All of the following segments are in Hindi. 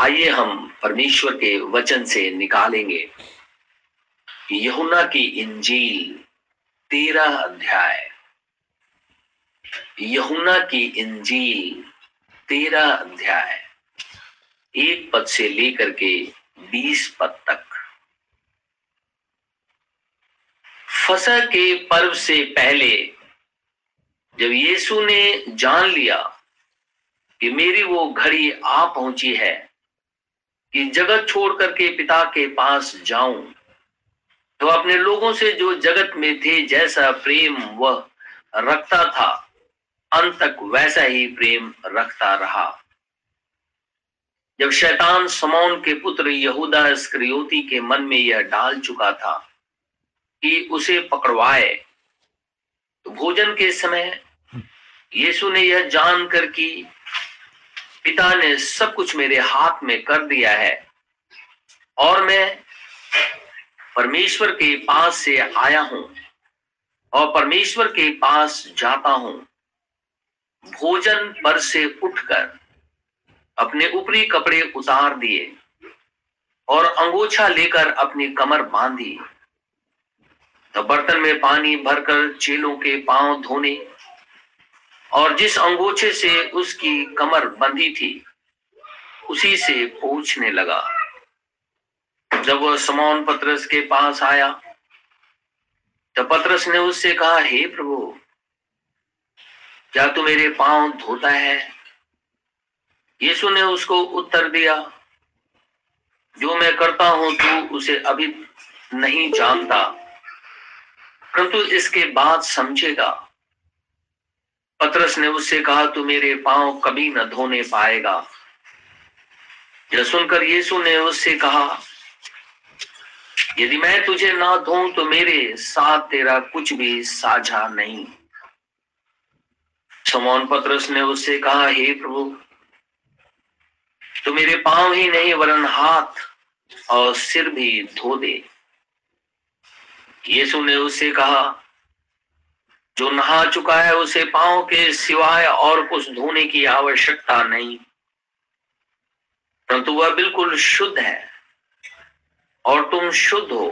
आइए हम परमेश्वर के वचन से निकालेंगे। यहुना की इंजील तेरह अध्याय। यहुना की इंजील तेरह अध्याय। एक पद से लेकर के बीस पद तक। फसह के पर्व से पहले जब यीशु ने जान लिया कि मेरी वो घड़ी आ पहुँची है कि जगत छोड़ करके पिता के पास जाऊँ तो अपने लोगों से जो जगत में थे जैसा प्रेम वह रखता था, अंत तक वैसा ही प्रेम रखता रहा। जब शैतान समौन के पुत्र यहूदा स्क्रियोती के मन में यह डाल चुका था कि उसे पकड़वाए तो भोजन के समय यीशु ने यह जानकर कि पिता ने सब कुछ मेरे हाथ में कर दिया है और मैं परमेश्वर के पास से आया हूँ और परमेश्वर के पास जाता हूँ। भोजन पर से उठकर अपने ऊपरी कपड़े उतार दिए और अंगोछा लेकर अपनी कमर बांधी। तो बर्तन में पानी भरकर चेलों के पाँव धोने और जिस अंगोछे से उसकी कमर बंधी थी, उसी से पूछने लगा। जब वह समौन पत्रस के पास आया तो पत्रस ने उससे कहा, हे प्रभु, क्या तू मेरे पाँव धोता है? यीशु ने उसको उत्तर दिया, जो मैं करता हूँ, तू उसे अभी नहीं जानता, परंतु इसके बाद समझेगा। पत्रस ने उससे कहा, तू मेरे पाँव कभी न धोने पाएगा। यह सुनकर यीशु ने उससे कहा, यदि मैं तुझे ना धो तो मेरे साथ तेरा कुछ भी साझा नहीं। समौन पत्रस ने उससे कहा, हे प्रभु तो मेरे पाँव ही नहीं, वरन हाथ और सिर भी धो दे। यीशु ने उससे कहा जो नहा चुका है, उसे पाँव के सिवाय और कुछ धोने की आवश्यकता नहीं। परंतु वह बिल्कुल शुद्ध है, और तुम शुद्ध हो,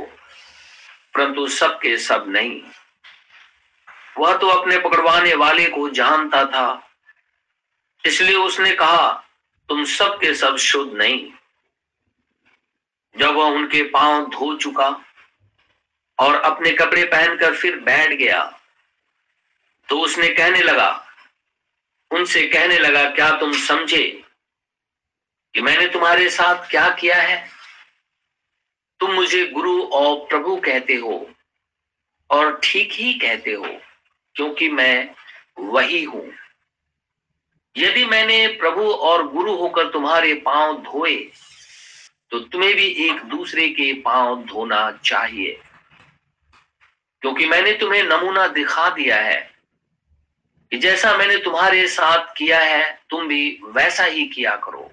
परंतु सबके सब नहीं। वह तो अपने पकड़वाने वाले को जानता था, इसलिए उसने कहा, तुम सबके सब शुद्ध नहीं। जब वह उनके पाँव धो चुका और अपने कपड़े पहनकर फिर बैठ गया तो उसने कहने लगा, उनसे कहने लगा, क्या तुम समझे कि मैंने तुम्हारे साथ क्या किया है? तुम मुझे गुरु और प्रभु कहते हो और ठीक ही कहते हो, क्योंकि मैं वही हूँ। यदि मैंने प्रभु और गुरु होकर तुम्हारे पाँव धोए तो तुम्हें भी एक दूसरे के पाँव धोना चाहिए, क्योंकि मैंने तुम्हें नमूना दिखा दिया है। कि जैसा मैंने तुम्हारे साथ किया है, तुम भी वैसा ही किया करो।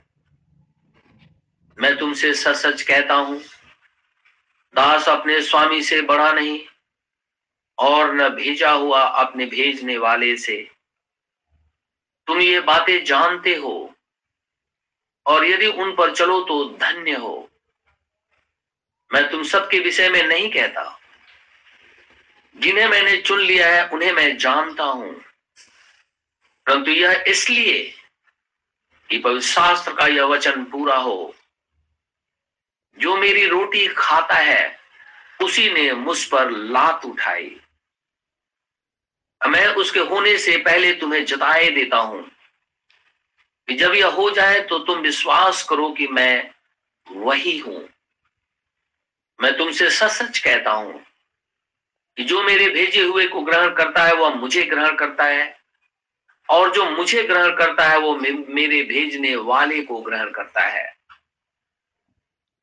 मैं तुमसे सच सच कहता हूँ, दास अपने स्वामी से बड़ा नहीं, और न भेजा हुआ अपने भेजने वाले से। तुम ये बातें जानते हो, और यदि उन पर चलो तो धन्य हो। मैं तुम सबके विषय में नहीं कहता। जिन्हें मैंने चुन लिया है, उन्हें मैं जानता हूँ। परंतु यह इसलिए कि पवित्र शास्त्र का यह वचन पूरा हो। जो मेरी रोटी खाता है, उसी ने मुझ पर लात उठाई। मैं उसके होने से पहले तुम्हें जताए देता हूँ कि जब यह हो जाए तो तुम विश्वास करो कि मैं वही हूँ। मैं तुमसे सच सच कहता हूँ कि जो मेरे भेजे हुए को ग्रहण करता है, वह मुझे ग्रहण करता है। और जो मुझे ग्रहण करता है, वो मेरे भेजने वाले को ग्रहण करता है।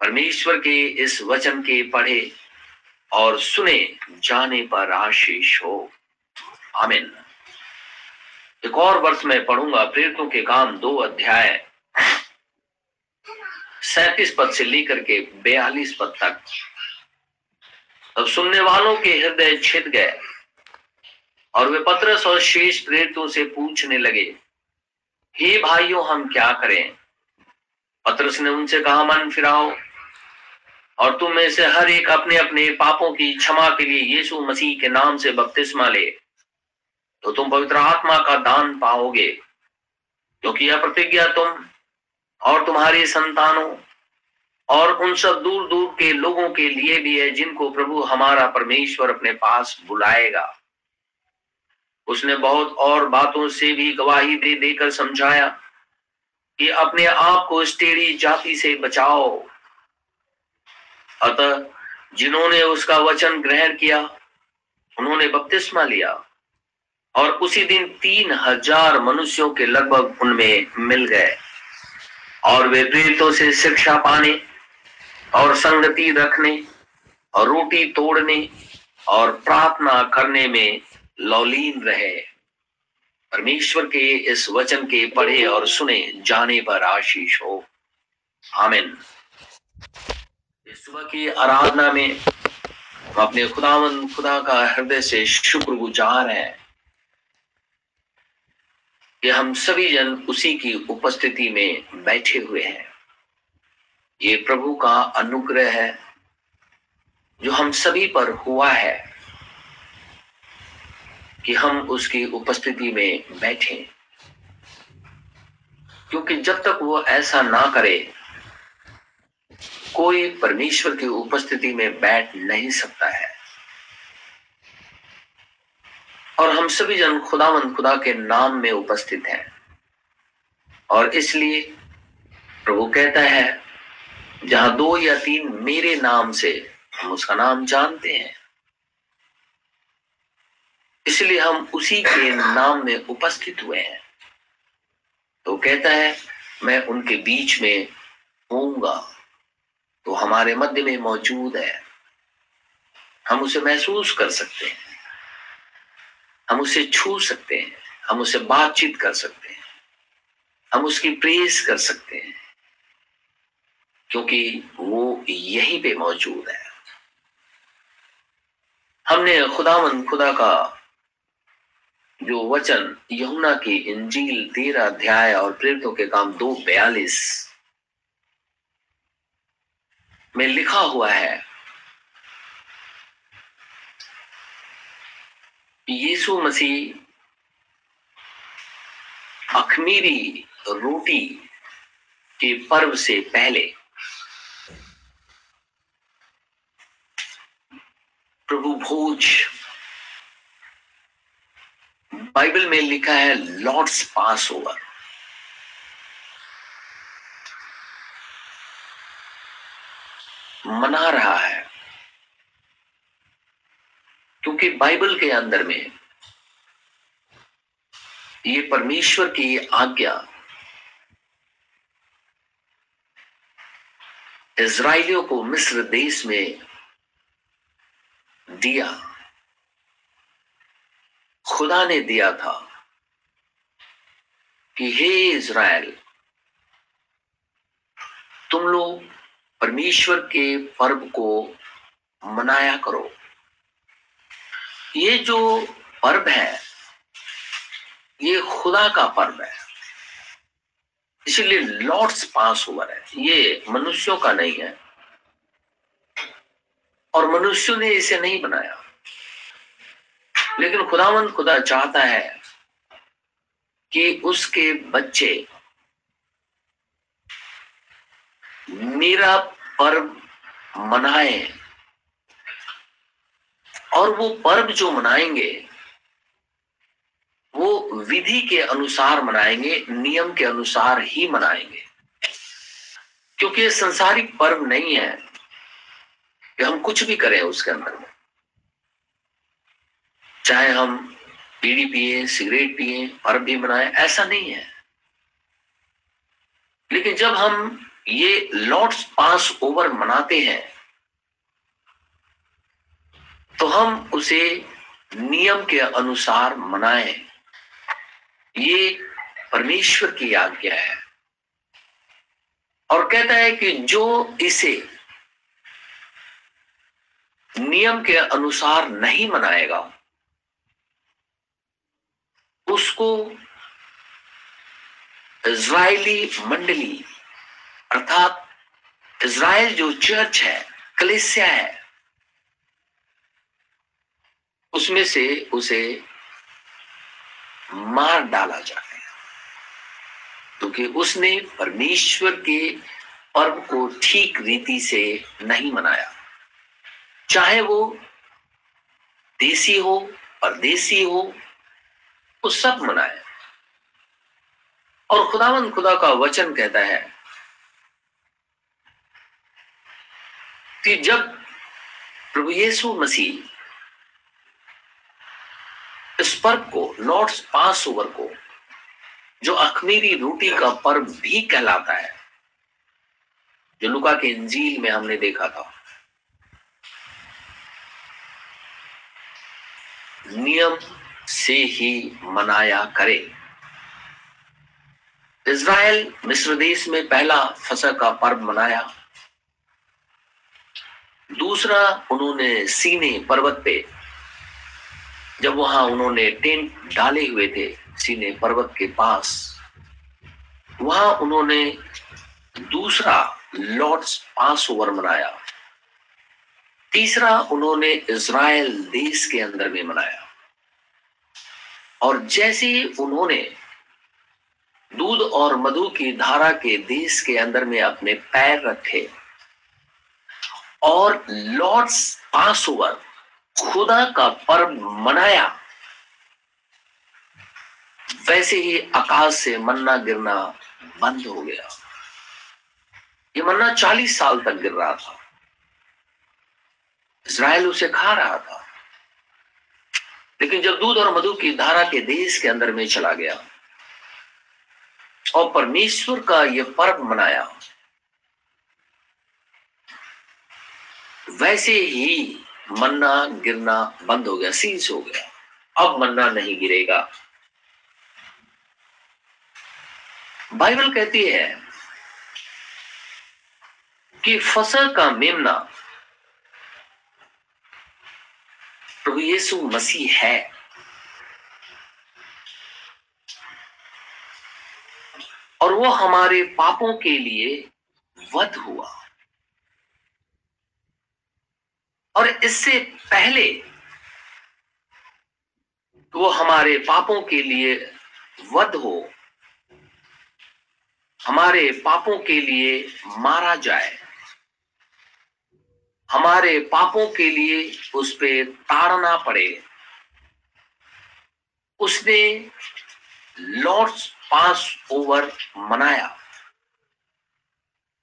परमेश्वर के इस वचन के पढ़े और सुने, जाने पर आशीष हो। आमिन। एक और वर्ष में पढ़ूँगा, प्रेरितों के काम दो अध्याय सैतीस पद से लेकर के बयालीस पद तक। अब सुनने वालों के हृदय छिद गए। और वे पत्रस और शेष प्रेरितों से पूछने लगे, हे भाइयों, हम क्या करें? पत्रस ने उनसे कहा, मन फिराओ, और तुम में से हर एक अपने अपने पापों की क्षमा के लिए यीशु मसीह के नाम से बपतिस्मा ले तो तुम पवित्र आत्मा का दान पाओगे, क्योंकि यह प्रतिज्ञा तुम और तुम्हारी संतानों और उन सब दूर दूर के लोगों के लिए भी है, जिनको प्रभु हमारा परमेश्वर अपने पास बुलाएगा। उसने बहुत और बातों से भी गवाही दे देकर समझाया कि अपने आप को इस जाति से बचाओ। अतः जिन्होंने उसका वचन ग्रहण किया, उन्होंने बपतिस्मा लिया और उसी दिन तीन हज़ार मनुष्यों के लगभग उनमें मिल गए और वे प्रेरितों से शिक्षा पाने और संगति रखने और रोटी तोड़ने और प्रार्थना करने में लौलीन रहे। परमेश्वर के इस वचन के पढ़े और सुने, जाने पर आशीष हो। आमिन। सुबह की आराधना में हम अपने खुदावन, खुदा का हृदय से शुक्र गुजार हैं कि हम सभी जन उसी की उपस्थिति में बैठे हुए हैं। ये प्रभु का अनुग्रह है, जो हम सभी पर हुआ है। कि हम उसकी उपस्थिति में बैठे। क्योंकि जब तक वो ऐसा ना करे, कोई परमेश्वर की उपस्थिति में बैठ नहीं सकता है। और हम सभी जन खुदावंद खुदा के नाम में उपस्थित हैं। और इसलिए प्रभु कहता है, जहाँ दो या तीन मेरे नाम से हम उसका नाम जानते हैं इसलिए हम उसी के नाम में उपस्थित हुए हैं। तो कहता है, मैं उनके बीच में होऊँगा तो हमारे मध्य में मौजूद है। हम उसे महसूस कर सकते हैं। हम उसे छू सकते हैं। हम उसे बातचीत कर सकते हैं। हम उसकी प्रेस कर सकते हैं, क्योंकि वो यहीं पे मौजूद है। हमने खुदामंद खुदा का जो वचन यमुना की इंजील तेरह अध्याय और प्रेरितों के काम दो बयालीस में लिखा हुआ है। यीशु मसीह अखमीरी रोटी के पर्व से पहले प्रभु भोज बाइबल में लिखा है, लॉर्ड्स पास ओवर. मना रहा है, क्योंकि बाइबल के अंदर में ये परमेश्वर की आज्ञा इसराइलियों को मिस्र देश में दिया। खुदा ने दिया था कि हे इज़राइल, तुम लोग परमेश्वर के पर्व को मनाया करो। ये जो पर्व है, ये खुदा का पर्व है। इसीलिए लॉर्ड्स पास ओवर है। ये मनुष्यों का नहीं है और मनुष्यों ने इसे नहीं बनाया। लेकिन खुदावंद खुदा चाहता है कि उसके बच्चे मेरा पर्व मनाए और वो पर्व जो मनाएँगे, वो विधि के अनुसार मनाएँगे, नियम के अनुसार ही मनाएँगे। क्योंकि ये संसारिक पर्व नहीं है कि हम कुछ भी करें उसके अंदर में। चाहे हम बीड़ी पिए, सिगरेट पिए पर्व भी बनाए, ऐसा नहीं है। लेकिन जब हम ये लॉर्ड्स पास ओवर मनाते हैं तो हम उसे नियम के अनुसार मनाएँ। ये परमेश्वर की आज्ञा है। और कहता है कि जो इसे नियम के अनुसार नहीं मनाएगा इज़राइली मंडली, अर्थात इज़राइल जो चर्च है, कलेसिया है, उसमें से उसे मार डाला जाए। क्योंकि उसने परमेश्वर के पर्व को ठीक रीति से नहीं मनाया। चाहे वो देसी हो, परदेसी हो, वो सब मनाए। और खुदावंद खुदा का वचन कहता है कि जब प्रभु यीशु मसीह इस पर्व को लॉर्ड्स पास ओवर को, जो अखमीरी रोटी का पर्व भी कहलाता है, जो लुका के इंजील में हमने देखा था, नियम से ही मनाया करे। इज़राइल मिस्र देश में पहला फ़सल का पर्व मनाया। दूसरा उन्होंने सीने पर्वत पे। जब वहाँ उन्होंने टेंट डाले हुए थे, सीने पर्वत के पास, वहाँ उन्होंने दूसरा लॉर्ड्स पास ओवर मनाया। तीसरा उन्होंने इज़राइल देश के अंदर में मनाया। और जैसे उन्होंने दूध और मधु की धारा के देश के अंदर में अपने पैर रखे। और लॉर्ड्स पास ओवर खुदा का पर्व मनाया। वैसे ही आकाश से मन्ना गिरना बंद हो गया। ये मन्ना चालीस साल तक गिर रहा था। इसराइल उसे खा रहा था। लेकिन जब दूध और मधु की धारा के देश के अंदर में चला गया और परमेश्वर का यह पर्व मनाया। वैसे ही मन्ना गिरना बंद हो गया, सीज हो गया। अब मन्ना नहीं गिरेगा। बाइबल कहती है कि फ़सल का मेमना प्रभु यीशु मसीह है और वो हमारे पापों के लिए वध हुआ। और इससे पहले वो हमारे पापों के लिए वध हो, हमारे पापों के लिए मारा जाए, हमारे पापों के लिए उस पर ताड़ना पड़े। उसने लॉर्ड्स पास ओवर मनाया।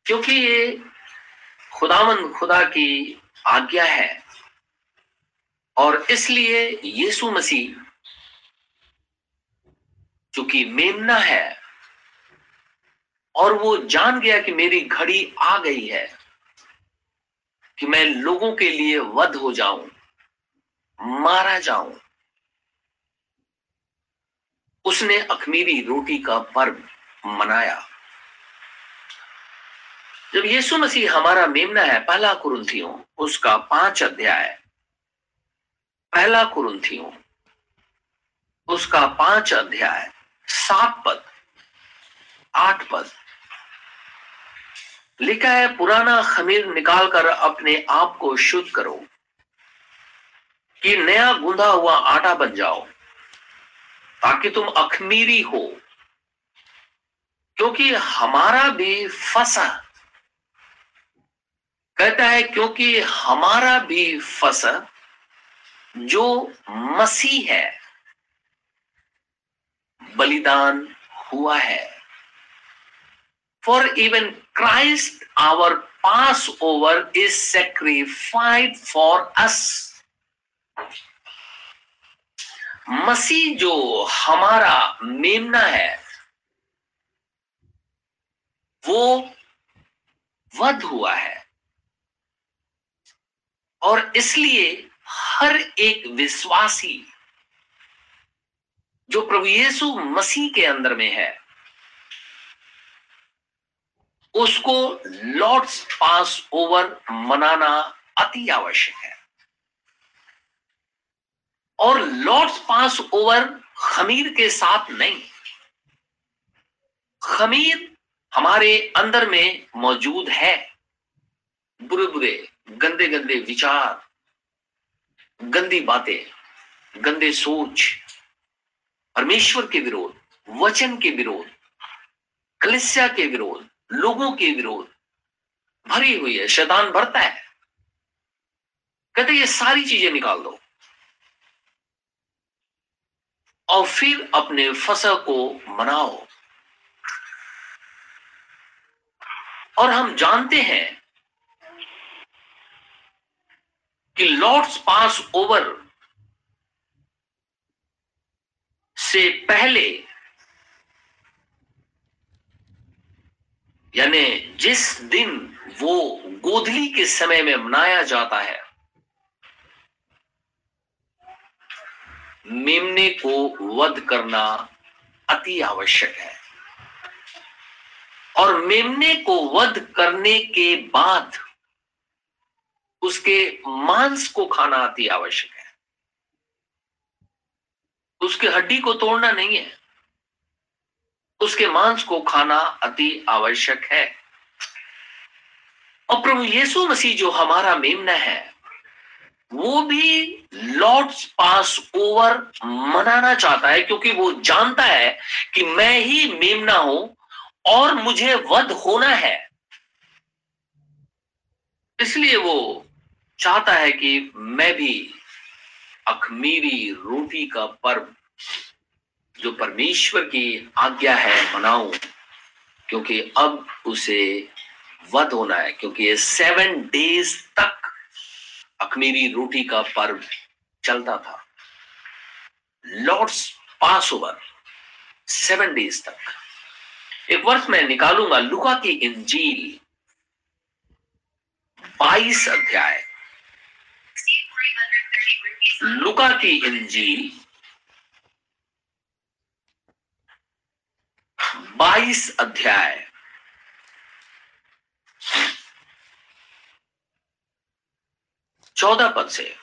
क्योंकि ये खुदामंद खुदा की आज्ञा है और इसलिए यीशु मसीह, चूँकि मेमना है और वो जान गया कि मेरी घड़ी आ गई है, कि मैं लोगों के लिए वध हो जाऊँ, मारा जाऊँ उसने अखमीरी रोटी का पर्व मनाया। जब यीशु मसीह हमारा मेमना है, पहला कुरुंथियों उसका पाँच अध्याय। पहला कुरुंथियों उसका पाँच अध्याय, सात पद, आठ पद। लिखा है, पुराना खमीर निकालकर अपने आप को शुद्ध करो, कि नया गूंधा हुआ आटा बन जाओ। ताकि तुम अखमीरी हो। क्योंकि हमारा भी फसा। कहता है, क्योंकि हमारा भी फसा जो मसीह है, बलिदान हुआ है। For even Christ our passover is sacrificed for us. मसीह जो हमारा मेमना है, वो वध हुआ है। और इसलिए हर एक विश्वासी जो प्रभु यीशु मसीह के अंदर में है, उसको लॉर्ड्स पास ओवर मनाना अति आवश्यक है। और लॉर्ड्स पास ओवर खमीर के साथ नहीं। खमीर हमारे अंदर में मौजूद है। बुरे बुरे गंदे गंदे विचार, गंदी बातें, गंदे सोच, परमेश्वर के विरोध, वचन के विरोध, कलिस्या के विरोध, लोगों के विरोध, भरी हुई है, शैतान भरता है। कहते ये सारी चीज़ें निकाल दो। और फिर अपने फ़सल को मनाओ। और हम जानते हैं कि लॉर्ड्स पास ओवर से पहले, यानी जिस दिन वो गोधली के समय में मनाया जाता है मेमने को वध करना अति आवश्यक है। और मेमने को वध करने के बाद उसके मांस को खाना अति आवश्यक है। उसके हड्डी को तोड़ना नहीं है। उसके मांस को खाना अति आवश्यक है। और प्रभु यीशु मसीह जो हमारा मेमना है वो भी लॉर्ड्स पास ओवर मनाना चाहता है, क्योंकि वो जानता है कि मैं ही मेमना हूँ और मुझे वध होना है। इसलिए वो चाहता है कि मैं भी अखमीरी रोटी का पर्व, जो परमेश्वर की आज्ञा है, मनाऊं, क्योंकि अब उसे वध होना है, क्योंकि ये सेवन डेज़ तक अखमीरी रोटी का पर्व चलता था। Lord's passover seven days तक। एक वर्ष मैं निकालूँगा लुका की इंजील। बाईस अध्याय। लुका की इंजील। बाईस अध्याय। चौदह पद से।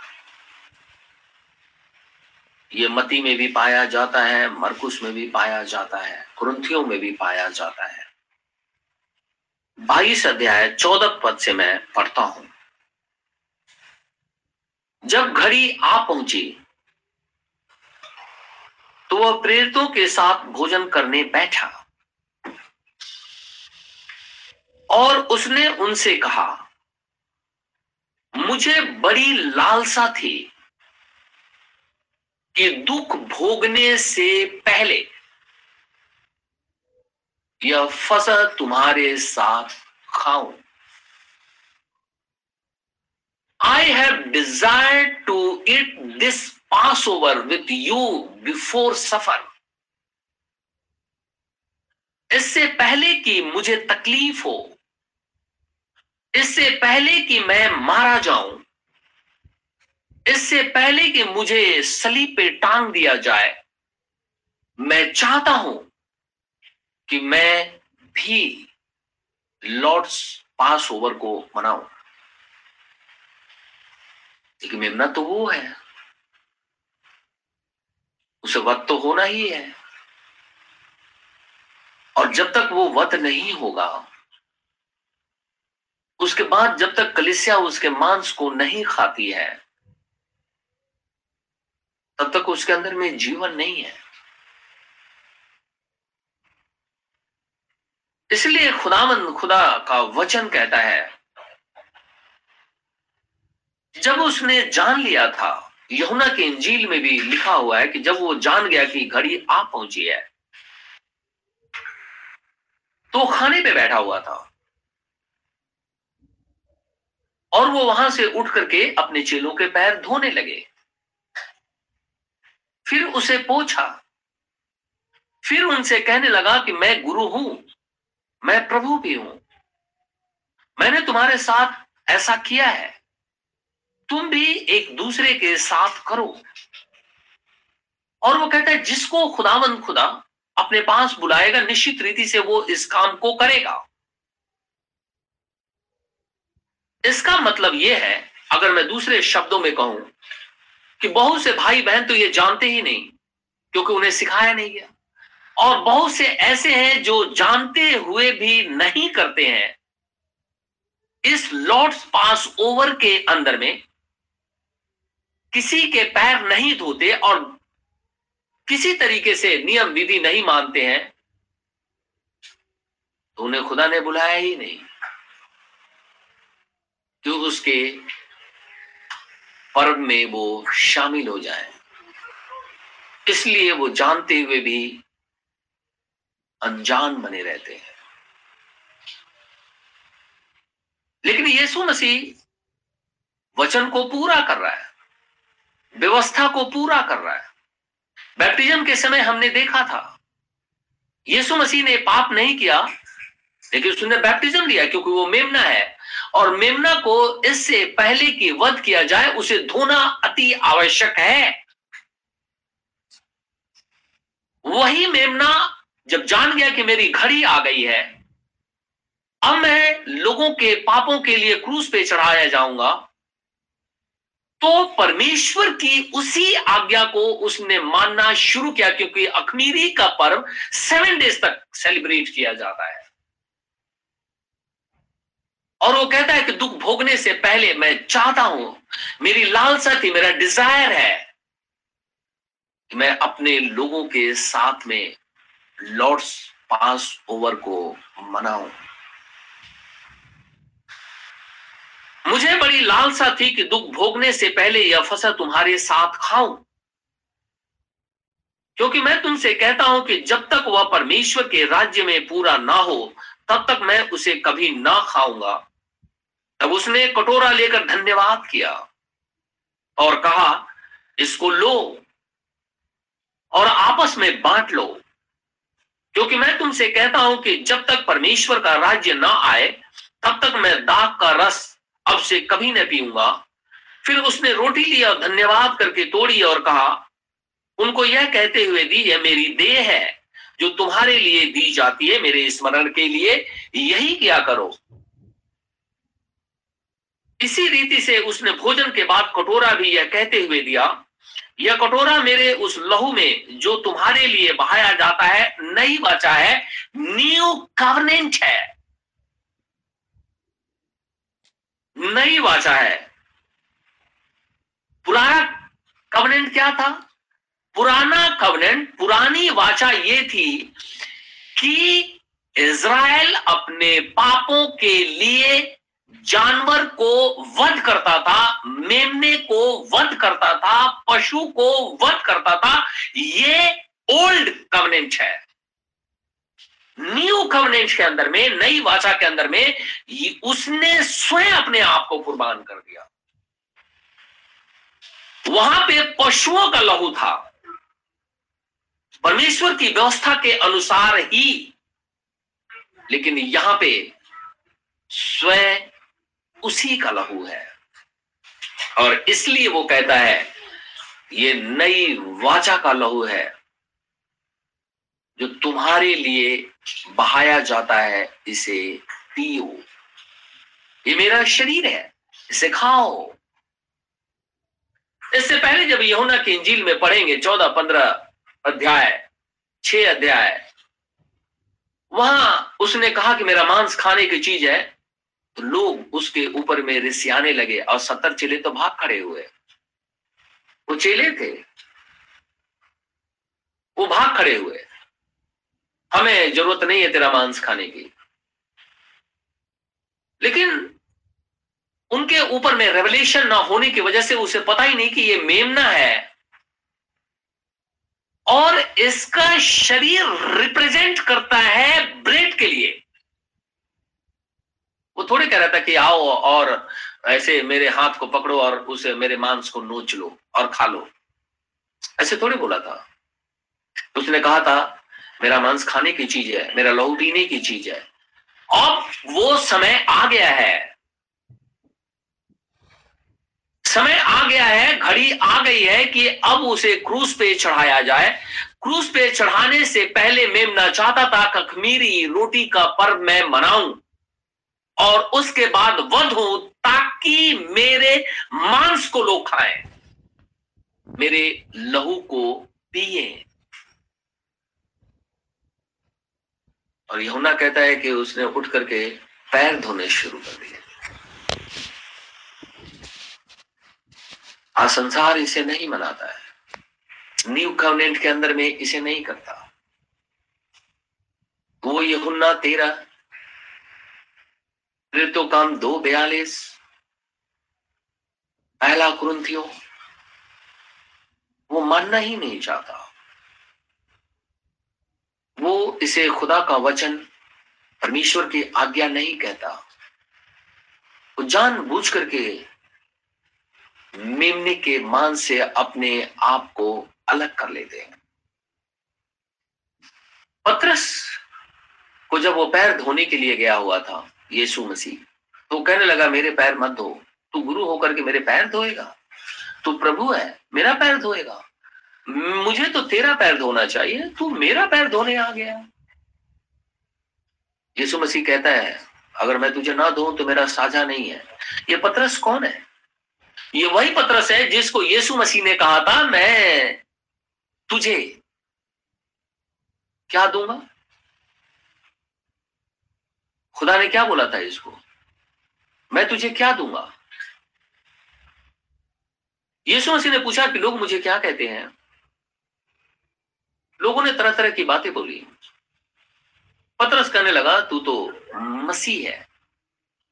ये मती में भी पाया जाता है, मरकुस में भी पाया जाता है, क्रंथियों में भी पाया जाता है। बाईस अध्याय, चौदह पद से मैं पढ़ता हूँ। जब घड़ी आ पहुँची तो वह प्रेरितों के साथ भोजन करने बैठा। और उसने उनसे कहा मुझे बड़ी लालसा थी कि दुख भोगने से पहले यह फ़सल तुम्हारे साथ खाऊं। I have desire to eat this passover with you before suffer इससे पहले कि मुझे तकलीफ़ हो इससे पहले कि मैं मारा जाऊँ, इससे पहले कि मुझे सली पे टांग दिया जाए, मैं चाहता हूँ कि मैं भी लॉर्ड्स पास ओवर को मनाऊं। लेकिन मेमना तो वो है। उसे वत तो होना ही है। और जब तक वो वत नहीं होगा उसके बाद जब तक कलिसिया उसके मांस को नहीं खाती है, तब तक उसके अंदर में जीवन नहीं है। इसलिए खुदामंद खुदा का वचन कहता है, जब उसने जान लिया था, यहुना के इंजील में भी लिखा हुआ है कि जब वो जान गया कि घड़ी आ पहुँची है तो खाने पे बैठा हुआ था। और वो वहाँ से उठ करके अपने चेलों के पैर धोने लगे। फिर उसे पूछा, फिर उनसे कहने लगा कि मैं गुरु हूँ, मैं प्रभु भी हूँ। मैंने तुम्हारे साथ ऐसा किया है। तुम भी एक दूसरे के साथ करो। और वो कहता है, जिसको खुदावंद खुदा अपने पास बुलाएगा, निश्चित रीति से वो इस काम को करेगा। इसका मतलब यह है, अगर मैं दूसरे शब्दों में कहूँ, कि बहुत से भाई बहन तो ये जानते ही नहीं, क्योंकि उन्हें सिखाया नहीं गया। और बहुत से ऐसे हैं जो जानते हुए भी नहीं करते हैं। इस लॉर्ड्स पास ओवर के अंदर में किसी के पैर नहीं धोते और किसी तरीके से नियम विधि नहीं मानते हैं तो उन्हें खुदा ने बुलाया ही नहीं। क्यों उसके पर्व में वो शामिल हो जाए। इसलिए वो जानते हुए भी अनजान बने रहते हैं। लेकिन यीशु मसीह वचन को पूरा कर रहा है, व्यवस्था को पूरा कर रहा है। बैप्टिज्म के समय हमने देखा था, यीशु मसीह ने पाप नहीं किया, लेकिन उसने बैप्टिज्म लिया क्योंकि वो मेमना है। और मेमना को इससे पहले कि वध किया जाए, उसे धोना अति आवश्यक है। वही मेमना जब जान गया कि मेरी घड़ी आ गई है, अब मैं लोगों के पापों के लिए क्रूज पे चढ़ाया जाऊँगा तो परमेश्वर की उसी आज्ञा को उसने मानना शुरू किया, क्योंकि अखमीरी का पर्व सेवन डेज़ तक सेलिब्रेट किया जाता है। और वो कहता है कि दुख भोगने से पहले मैं चाहता हूँ, मेरी लालसा थी, मेरा डिज़ायर है कि मैं अपने लोगों के साथ में लॉर्ड्स पास ओवर को मनाऊं। मुझे बड़ी लालसा थी कि दुख भोगने से पहले यह फ़सल तुम्हारे साथ खाऊं। क्योंकि मैं तुमसे कहता हूँ कि जब तक वह परमेश्वर के राज्य में पूरा ना हो, तब तक मैं उसे कभी ना खाऊँगा। तब उसने कटोरा लेकर धन्यवाद किया और कहा, इसको लो और आपस में बांट लो, क्योंकि मैं तुमसे कहता हूँ कि जब तक परमेश्वर का राज्य ना आए, तब तक मैं दाग का रस अब से कभी न पीऊँगा। फिर उसने रोटी लिया और धन्यवाद करके तोड़ी और कहा, उनको यह कहते हुए दी, यह मेरी देह है, जो तुम्हारे लिए दी जाती है, मेरे स्मरण के लिए यही किया करो। इसी रीति से उसने भोजन के बाद कटोरा भी यह कहते हुए दिया, यह कटोरा मेरे उस लहू में जो तुम्हारे लिए बहाया जाता है नई बचा है, न्यू कवनेंट है। नई वाचा है। पुराना कवनेंट क्या था? पुराना कवनेंट, पुरानी वाचा ये थी कि इज़राइल अपने पापों के लिए जानवर को वध करता था, मेमने को वध करता था, पशु को वध करता था, ये ओल्ड कवनेंट है। न्यू कवनेंट के अंदर में, नई वाचा के अंदर में उसने स्वयं अपने आप को कुर्बान कर दिया। वहाँ पे पशुओं का लहू था। परमेश्वर की व्यवस्था के अनुसार ही, लेकिन यहाँ पे स्वयं उसी का लहू है। और इसलिए वो कहता है, ये नई वाचा का लहू है, जो तुम्हारे लिए बहाया जाता है, इसे पियो। ये मेरा शरीर है, इसे खाओ। इससे पहले जब यहुना की इंजील में पढ़ेंगे, चौदह, पंद्रह अध्याय, छह अध्याय, वहाँ उसने कहा कि मेरा मांस खाने की चीज़ है तो लोग उसके ऊपर में रिसियाने लगे और सत्तर चेले तो भाग खड़े हुए। वो चेले थे। वो भाग खड़े हुए। हमें ज़रूरत नहीं है तेरा मांस खाने की। लेकिन उनके ऊपर में रेवलेशन ना होने की वजह से उसे पता ही नहीं कि ये मेमना है। और इसका शरीर रिप्रेजेंट करता है ब्रेड के लिए। वो थोड़ी कह रहा था कि आओ और ऐसे मेरे हाथ को पकड़ो और उसे मेरे मांस को नोच लो और खा लो। ऐसे थोड़ी बोला था। उसने कहा था, मेरा मांस खाने की चीज़ है, मेरा लहू पीने की चीज़ है। अब वो समय आ गया है। समय आ गया है, घड़ी आ गई है कि अब उसे क्रूज पे चढ़ाया जाए। क्रूज पे चढ़ाने से पहले मेमना चाहता था कखमीरी रोटी का पर्व मैं मनाऊं। और उसके बाद वध ताकि मेरे मांस को लोग खाएँ। मेरे लहू को पिए। और यहुना कहता है कि उसने उठ करके पैर धोने शुरू कर दिए। आज संसार इसे नहीं मनाता है। न्यू कवनेंट के अंदर में इसे नहीं करता। वो यहुन्ना तेरा काम दो बयालीस। पहला कुरुंथियो, वो मानना ही नहीं चाहता। वो इसे खुदा का वचन, परमेश्वर की आज्ञा नहीं कहता। वो जान बूझ करके मेमने के मान से अपने आप को अलग कर लेते हैं। पत्रस को जब वो पैर धोने के लिए गया हुआ था यीशु मसीह। तो कहने लगा, मेरे पैर मत धो। तू गुरु होकर के मेरे पैर धोएगा। तू प्रभु है, मेरा पैर धोएगा। मुझे तो तेरा पैर धोना चाहिए। तू मेरा पैर धोने आ गया। यीशु मसीह कहता है, अगर मैं तुझे ना धो तो मेरा साझा नहीं है। ये पत्रस कौन है? ये वही पत्रस है जिसको यीशु मसीह ने कहा था, मैं तुझे क्या दूँगा? खुदा ने क्या बोला था इसको? मैं तुझे क्या दूँगा? यीशु मसीह ने पूछा कि लोग मुझे क्या कहते हैं? लोगों ने तरह तरह की बातें बोली। पतरस कहने लगा, तू तो मसीह है।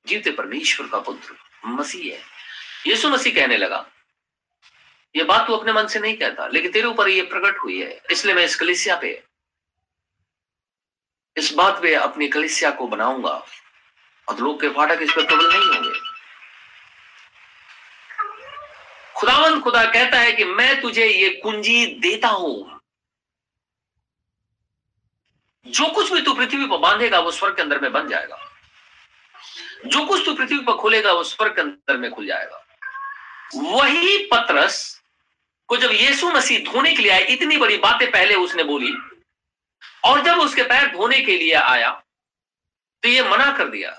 जीवते परमेश्वर का पुत्र, मसीह है। यीशु मसीह कहने लगा यह बात तू अपने मन से नहीं कहता, लेकिन तेरे ऊपर ये प्रकट हुई है, इसलिए मैं इस कलिसिया पे इस बात पे अपनी कलिसिया को बनाऊँगा, और लोग के फाटक इस पर प्रबल नहीं होंगे। खुदावन खुदा कहता है कि मैं तुझे ये कुंजी देता हूँ। जो कुछ भी तू पृथ्वी पर बांधेगा, वो स्वर्ग के अंदर में बन जाएगा। जो कुछ तू पृथ्वी पर खोलेगा, वो स्वर्ग के अंदर में खुल जाएगा। वही पत्रस को जब यीशु मसीह धोने के लिए आया इतनी बड़ी बातें पहले उसने बोली और जब उसके पैर धोने के लिए आया तो ये मना कर दिया।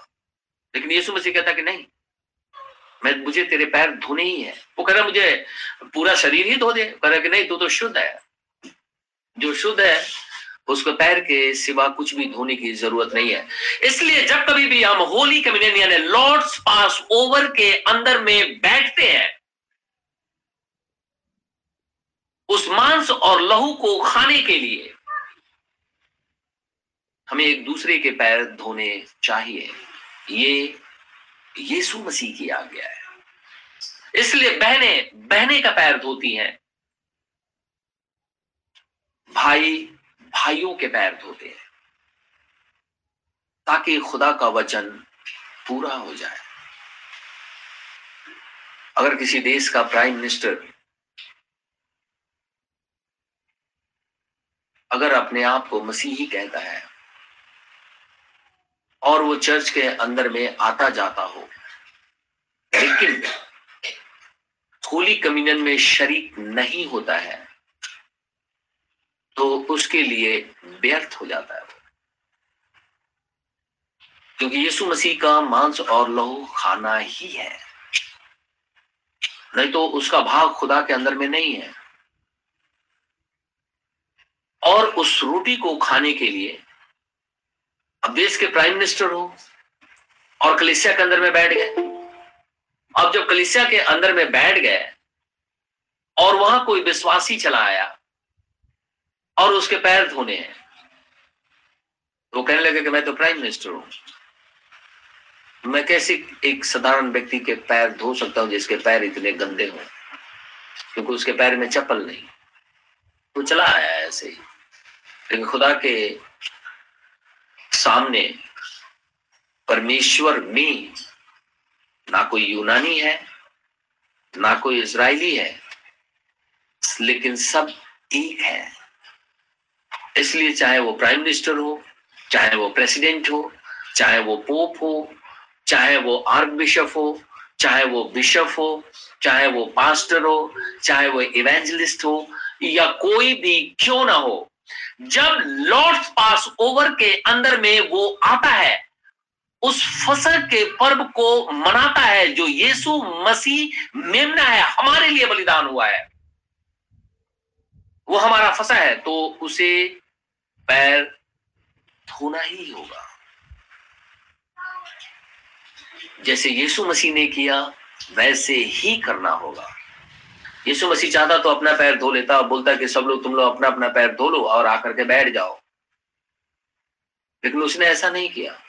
लेकिन यीशु मसीह कहता कि नहीं, मैं, मुझे तेरे पैर धोने ही है। वो कह रहा, मुझे पूरा शरीर ही धो दे। कह रहा कि नहीं, तू तो शुद्ध है। जो शुद्ध है, उसको पैर के सिवा कुछ भी धोने की ज़रूरत नहीं है। इसलिए जब कभी भी हम होली कम्युनियन यानी लॉर्ड्स पास ओवर के अंदर में बैठते हैं, उस मांस और लहू को खाने के लिए हमें एक दूसरे के पैर धोने चाहिए। ये, यीशु मसीह की आज्ञा है। इसलिए बहने बहने का पैर धोती हैं। भाई, भाइयों के पैर धोते हैं। ताकि खुदा का वचन पूरा हो जाए। अगर किसी देश का प्राइम मिनिस्टर अगर अपने आप को मसीही कहता है और वो चर्च के अंदर में आता जाता हो। लेकिन होली कम्युनियन में शरीक नहीं होता है तो उसके लिए व्यर्थ हो जाता है। क्योंकि यीशु मसीह का मांस और लहू खाना ही है। नहीं तो उसका भाग खुदा के अंदर में नहीं है। और उस रोटी को खाने के लिए अब देश के प्राइम मिनिस्टर हो और कलिसिया के अंदर में बैठ गए। अब जब कलिसिया के अंदर में बैठ गए और वहाँ कोई विश्वासी चला आया और उसके पैर धोने हैं, वो कहने लगे कि मैं तो प्राइम मिनिस्टर हूँ। मैं कैसे एक साधारण व्यक्ति के पैर धो सकता हूँ जिसके पैर इतने गंदे हों? क्योंकि उसके पैर में चप्पल नहीं। तो चला आया ऐसे ही। लेकिन खुदा के सामने परमेश्वर में ना कोई यूनानी है, ना कोई इसराइली है, लेकिन सब एक है। इसलिए चाहे वो प्राइम मिनिस्टर हो, चाहे वो प्रेसिडेंट हो, चाहे वो पोप हो, चाहे वो आर्क बिशप हो, चाहे वो बिशप हो, चाहे वो पास्टर हो, चाहे वो इवेंजलिस्ट हो, या कोई भी क्यों ना हो जब लॉर्ड्स पास ओवर के अंदर में वो आता है, उस फ़सल के पर्व को मनाता है जो यीशु मसीह मेमना है, हमारे लिए बलिदान हुआ है। वो हमारा फसा है तो उसे पैर धोना ही होगा। जैसे यीशु मसीह ने किया, वैसे ही करना होगा। यीशु मसीह चाहता तो अपना पैर धो लेता और बोलता कि सब लोग तुम लोग अपना अपना पैर धो लो और आकर के बैठ जाओ। लेकिन उसने ऐसा नहीं किया।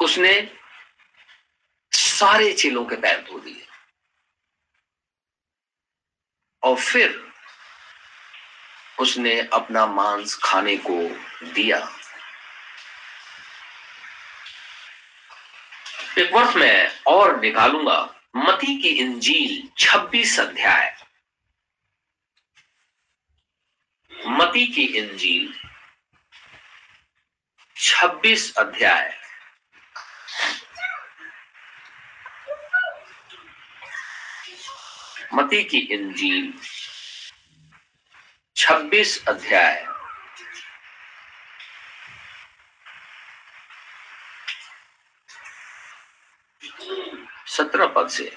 उसने सारे चेलों के पैर धो दिए। और फिर उसने अपना मांस खाने को दिया। एक वर्ष में और निकालूँगा। मती की इंजील 26 अध्याय। मती की इंजील 26 अध्याय। मती की इंजील 26 अध्याय। सत्रह पद से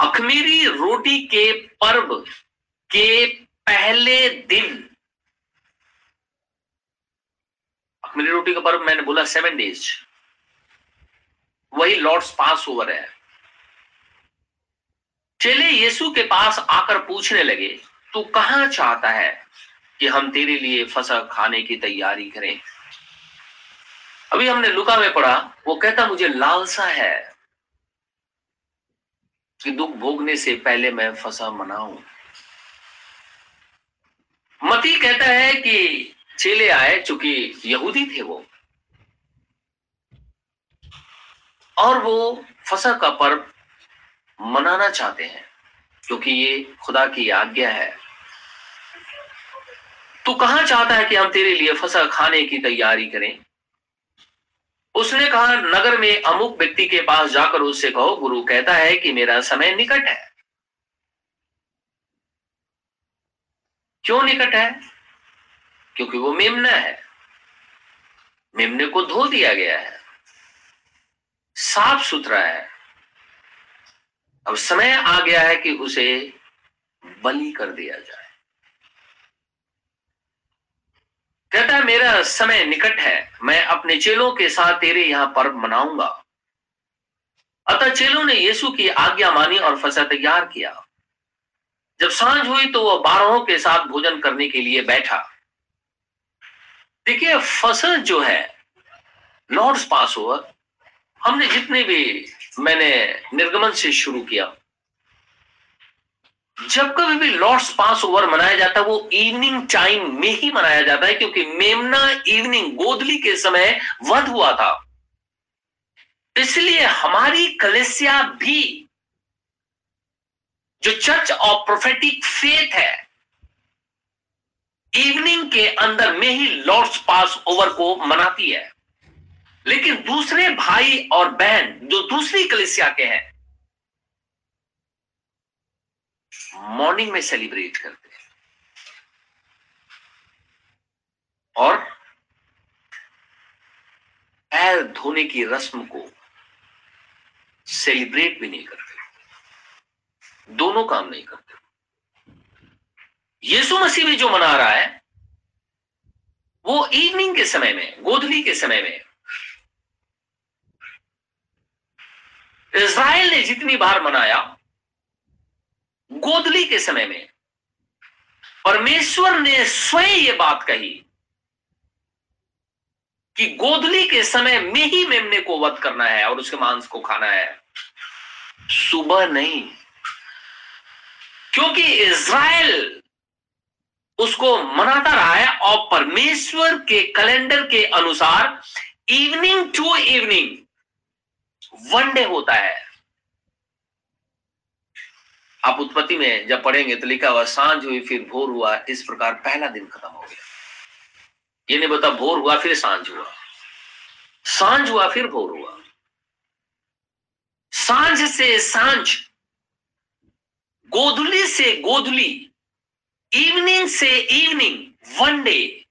अखमीरी रोटी के पर्व के पहले दिन, अखमीरी रोटी का पर्व मैंने बोला सेवन डेज़ वही लॉर्ड्स पास ओवर है। चले यीशु के पास आकर पूछने लगे, तू कहाँ चाहता है? कि हम तेरे लिए फसा खाने की तैयारी करें। अभी हमने लुका में पढ़ा, वो कहता, मुझे लालसा है कि दुख भोगने से पहले मैं फसा मनाऊं मती कहता है कि चेले आए चूँकि यहूदी थे वो। और वो फसा का पर्व मनाना चाहते हैं, क्योंकि ये खुदा की आज्ञा है। तू कहाँ चाहता है कि हम तेरे लिए फ़सल खाने की तैयारी करें? उसने कहा, नगर में अमुक व्यक्ति के पास जाकर उससे कहो, गुरु कहता है कि मेरा समय निकट है। क्यों निकट है? क्योंकि वो मेमना है। मेमने को धो दिया गया है। साफ़ सुथरा है। अब समय आ गया है कि उसे बलि कर दिया जाए। कहता है, मेरा समय निकट है, मैं अपने चेलों के साथ तेरे यहाँ पर्व मनाऊँगा। अतः चेलों ने यीशु की आज्ञा मानी और फसा तैयार किया। जब साँझ हुई तो वह बारहों के साथ भोजन करने के लिए बैठा। देखिए फ़सल जो है लॉर्ड्स पास ओवर हमने जितने भी मैंने निर्गमन से शुरू किया। जब कभी भी लॉर्ड्स पास ओवर मनाया जाता है, वो इवनिंग टाइम में ही मनाया जाता है, क्योंकि मेमना इवनिंग गोदली के समय वध हुआ था। इसलिए हमारी कलेसिया भी, जो चर्च ऑफ़ प्रोफेटिक फेथ है इवनिंग के अंदर में ही लॉर्ड्स पास ओवर को मनाती है। लेकिन दूसरे भाई और बहन, जो दूसरी कलेसिया के हैं मॉर्निंग में सेलिब्रेट करते हैं। और पैर धोने की रस्म को सेलिब्रेट भी नहीं करते। दोनों काम नहीं करते। यीशु मसीह भी जो मना रहा है, वो इवनिंग के समय में, गोधली के समय में, इज़राइल ने जितनी बार मनाया गोदली के समय में परमेश्वर ने स्वयं ये बात कही कि गोदली के समय में ही मेमने को वध करना है और उसके मांस को खाना है। सुबह नहीं। क्योंकि इज़राइल उसको मनाता रहा है और परमेश्वर के कैलेंडर के अनुसार evening to evening one day होता है। आप उत्पत्ति में जब पढ़ेंगे तो लिखा हुआ, साँझ हुई, फिर भोर हुआ। इस प्रकार पहला दिन खत्म हो गया। ये नहीं बता भोर हुआ, फिर साँझ हुआ। साँझ हुआ, फिर भोर हुआ। साँझ से साँझ, गोधुली से गोधुली, इवनिंग से इवनिंग, वन डे।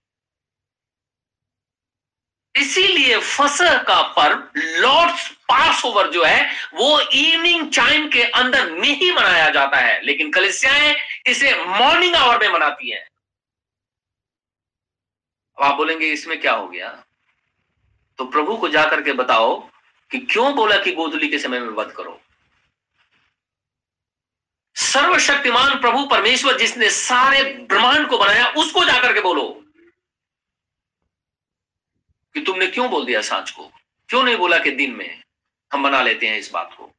इसीलिए फसह का पर्व लॉर्ड्स पास ओवर जो है, वो इवनिंग टाइम के अंदर में ही मनाया जाता है। लेकिन कलिसियाएँ इसे मॉर्निंग आवर में मनाती हैं। अब आप बोलेंगे, इसमें क्या हो गया? तो प्रभु को जाकर के बताओ कि क्यों बोला कि गोधुली के समय में वध करो? सर्वशक्तिमान प्रभु परमेश्वर जिसने सारे ब्रह्मांड को बनाया, उसको जाकर के बोलो। तुमने क्यों बोल दिया सांच को? क्यों नहीं बोला कि दिन में हम बना लेते हैं इस बात को?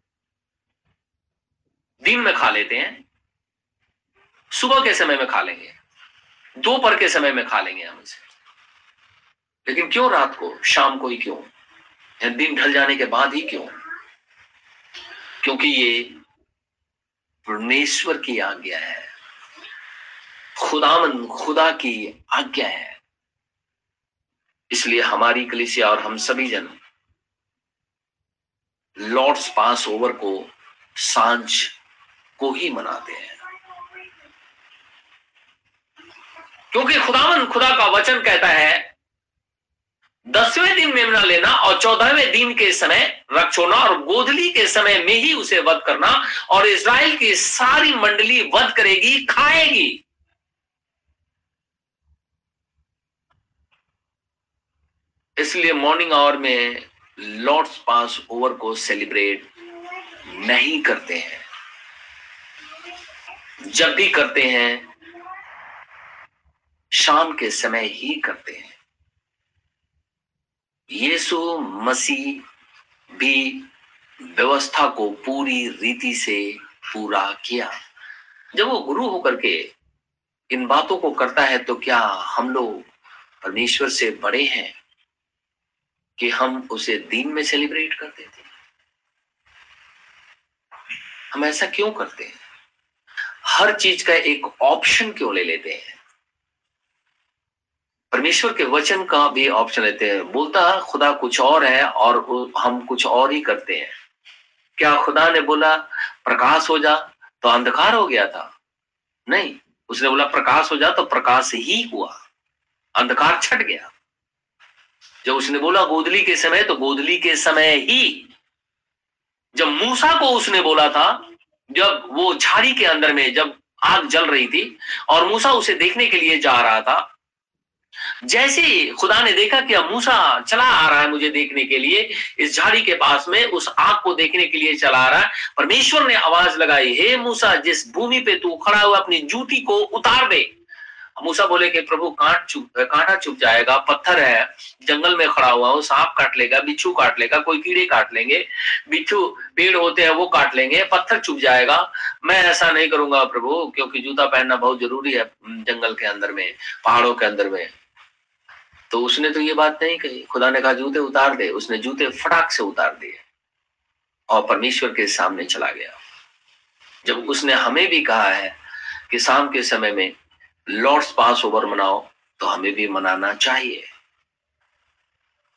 दिन में खा लेते हैं। सुबह के समय में खा लेंगे। दोपहर के समय में खा लेंगे हम इसे। लेकिन क्यों रात को? शाम को ही क्यों? या दिन ढल जाने के बाद ही क्यों? क्योंकि ये परमेश्वर की आज्ञा है। खुदामन खुदा की आज्ञा है। इसलिए हमारी कलिसिया और हम सभी जन लॉर्ड्स पास ओवर को साँझ को ही मनाते हैं। क्योंकि खुदावन खुदा का वचन कहता है, दसवें दिन मेमना लेना और चौदहवें दिन के समय छोड़ना और गोधली के समय में ही उसे वध करना और इसराइल की सारी मंडली वध करेगी, खाएगी। इसलिए मॉर्निंग आवर में लॉर्ड्स पास ओवर को सेलिब्रेट नहीं करते हैं। जब भी करते हैं, शाम के समय ही करते हैं। यीशु मसीह भी व्यवस्था को पूरी रीति से पूरा किया। जब वो गुरु होकर के इन बातों को करता है तो क्या हम लोग परमेश्वर से बड़े हैं? कि हम उसे दिन में सेलिब्रेट करते थे। हम ऐसा क्यों करते हैं? हर चीज़ का एक ऑप्शन क्यों ले लेते हैं? परमेश्वर के वचन का भी ऑप्शन लेते हैं। बोलता, खुदा कुछ और है और हम कुछ और ही करते हैं। क्या खुदा ने बोला, प्रकाश हो जा तो अंधकार हो गया था? नहीं, उसने बोला, प्रकाश हो जा तो प्रकाश ही हुआ। अंधकार छट गया। जब उसने बोला गोदली के समय तो गोदली के समय ही जब मूसा को उसने बोला था, जब वो झाड़ी के अंदर में जब आग जल रही थी, और मूसा उसे देखने के लिए जा रहा था, जैसे खुदा ने देखा कि अब मूसा चला आ रहा है मुझे देखने के लिए, इस झाड़ी के पास में उस आग को देखने के लिए चला आ रहा है, परमेश्वर ने आवाज़ लगाई, हे मूसा, जिस भूमि पे तू खड़ा हुआ, अपनी जूती को उतार दे। मूसा बोले कि प्रभु, कांट चुप, कांटा चुप जाएगा, पत्थर है, जंगल में खड़ा हुआ हो सांप काट लेगा, बिच्छू काट लेगा, कोई कीड़े काट लेंगे, बिच्छू पेड़ होते हैं, वो काट लेंगे, पत्थर चुप जाएगा। मैं ऐसा नहीं करूँगा प्रभु, क्योंकि जूता पहनना बहुत ज़रूरी है जंगल के अंदर में, पहाड़ों के अंदर में। तो उसने तो ये बात नहीं कही। खुदा ने कहा, जूते उतार दे। उसने जूते फटाक से उतार दिए और परमेश्वर के सामने चला गया। जब उसने हमें भी कहा है कि शाम के समय में लॉर्ड्स पास ओवर मनाओ तो हमें भी मनाना चाहिए।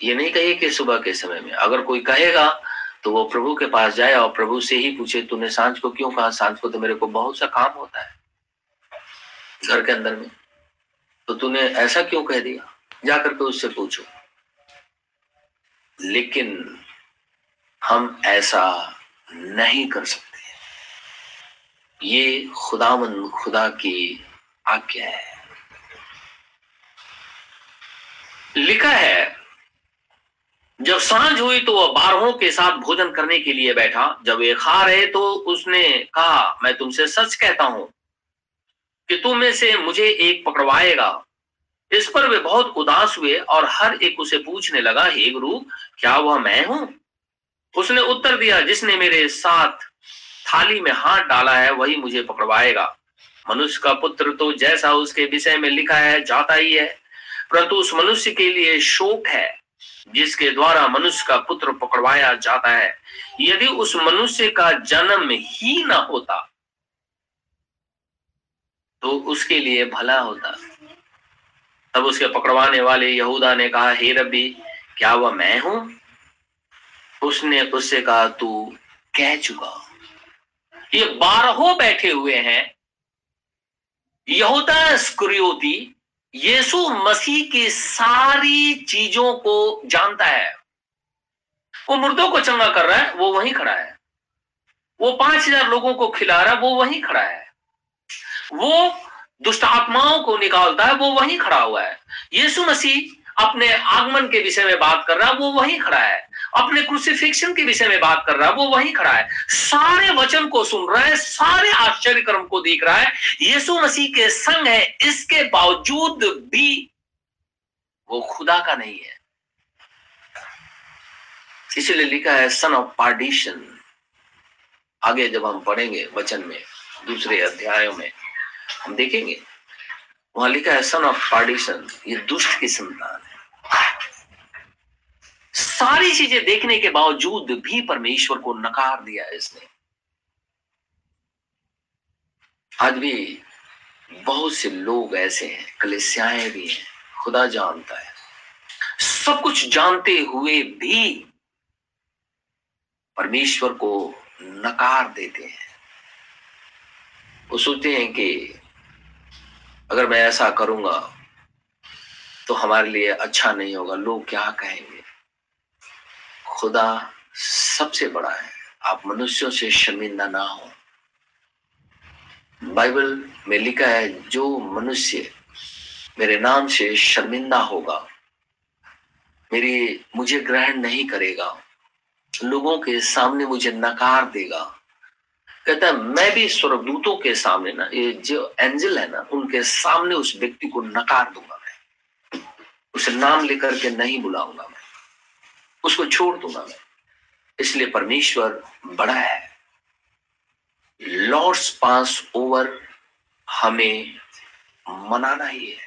ये नहीं कहिए कि सुबह के समय में। अगर कोई कहेगा तो वो प्रभु के पास जाए और प्रभु से ही पूछे, तूने साँझ को क्यों कहा? साँझ को तो मेरे को बहुत सा काम होता है। घर के अंदर में। तो तूने ऐसा क्यों कह दिया? जाकर के उससे पूछो। लेकिन हम ऐसा नहीं कर सकते। ये खुदावन खुदा की आज्ञा है। लिखा है, जब साँझ हुई तो वह बारहों के साथ भोजन करने के लिए बैठा। जब वे खा रहे तो उसने कहा, मैं तुमसे सच कहता हूँ कि तुम में से मुझे एक पकड़वाएगा। इस पर वे बहुत उदास हुए और हर एक उसे पूछने लगा, हे गुरु, क्या वह मैं हूँ? उसने उत्तर दिया, जिसने मेरे साथ थाली में हाथ डाला है, वही मुझे पकड़वाएगा। मनुष्य का पुत्र तो जैसा उसके विषय में लिखा है, जाता ही है। परंतु उस मनुष्य के लिए शोक है, जिसके द्वारा मनुष्य का पुत्र पकड़वाया जाता है। यदि उस मनुष्य का जन्म ही ना होता तो उसके लिए भला होता। तब उसके पकड़वाने वाले यहूदा ने कहा, हे रबी क्या वह मैं हूँ? उसने उससे कहा, तू कह चुका ये बारहों बैठे हुए हैं यहूदा स्क्रियोती यीशु मसीह की सारी चीज़ों को जानता है। वो मुर्दों को चंगा कर रहा है, वो वहीं खड़ा है। वो पाँच हज़ार लोगों को खिला रहा है, वो वहीं खड़ा है। वो दुष्ट आत्माओं को निकालता है, वो वहीं खड़ा हुआ है। यीशु मसीह अपने आगमन के विषय में बात कर रहा है, वो वहीं खड़ा है। अपने क्रूसिफिक्शन के विषय में बात कर रहा है, वो वहीं खड़ा है। सारे वचन को सुन रहा है, सारे आश्चर्य कर्म को देख रहा है। यीशु मसीह के संग है, इसके बावजूद भी वो खुदा का नहीं है। इसलिए लिखा है सन ऑफ़ पार्टीशन आगे जब हम पढ़ेंगे वचन में, दूसरे अध्यायों में, हम देखेंगे। लिखा है सन ऑफ़ पार्टीशन ये दुष्ट की संतान है। सारी चीज़ें देखने के बावजूद भी परमेश्वर को नकार दिया इसने। आज भी बहुत से लोग ऐसे हैं, कलिसियाएँ भी हैं, खुदा जानता है। सब कुछ जानते हुए भी परमेश्वर को नकार देते हैं। वो सोचते हैं कि अगर मैं ऐसा करूँगा तो हमारे लिए अच्छा नहीं होगा। लोग क्या कहेंगे? खुदा सबसे बड़ा है। आप मनुष्यों से शर्मिंदा ना हो। बाइबल में लिखा है, जो मनुष्य मेरे नाम से शर्मिंदा होगा, मेरी, मुझे ग्रहण नहीं करेगा, लोगों के सामने मुझे नकार देगा कहता है, मैं भी स्वर्गदूतों के सामने ना, ये जो एंजल है ना, उनके सामने उस व्यक्ति को नकार दूँगा मैं। उसे नाम लेकर के नहीं बुलाऊँगा मैं। उसको छोड़ दूँगा मैं। इसलिए परमेश्वर बड़ा है। लॉर्ड्स पास ओवर हमें मनाना ही है।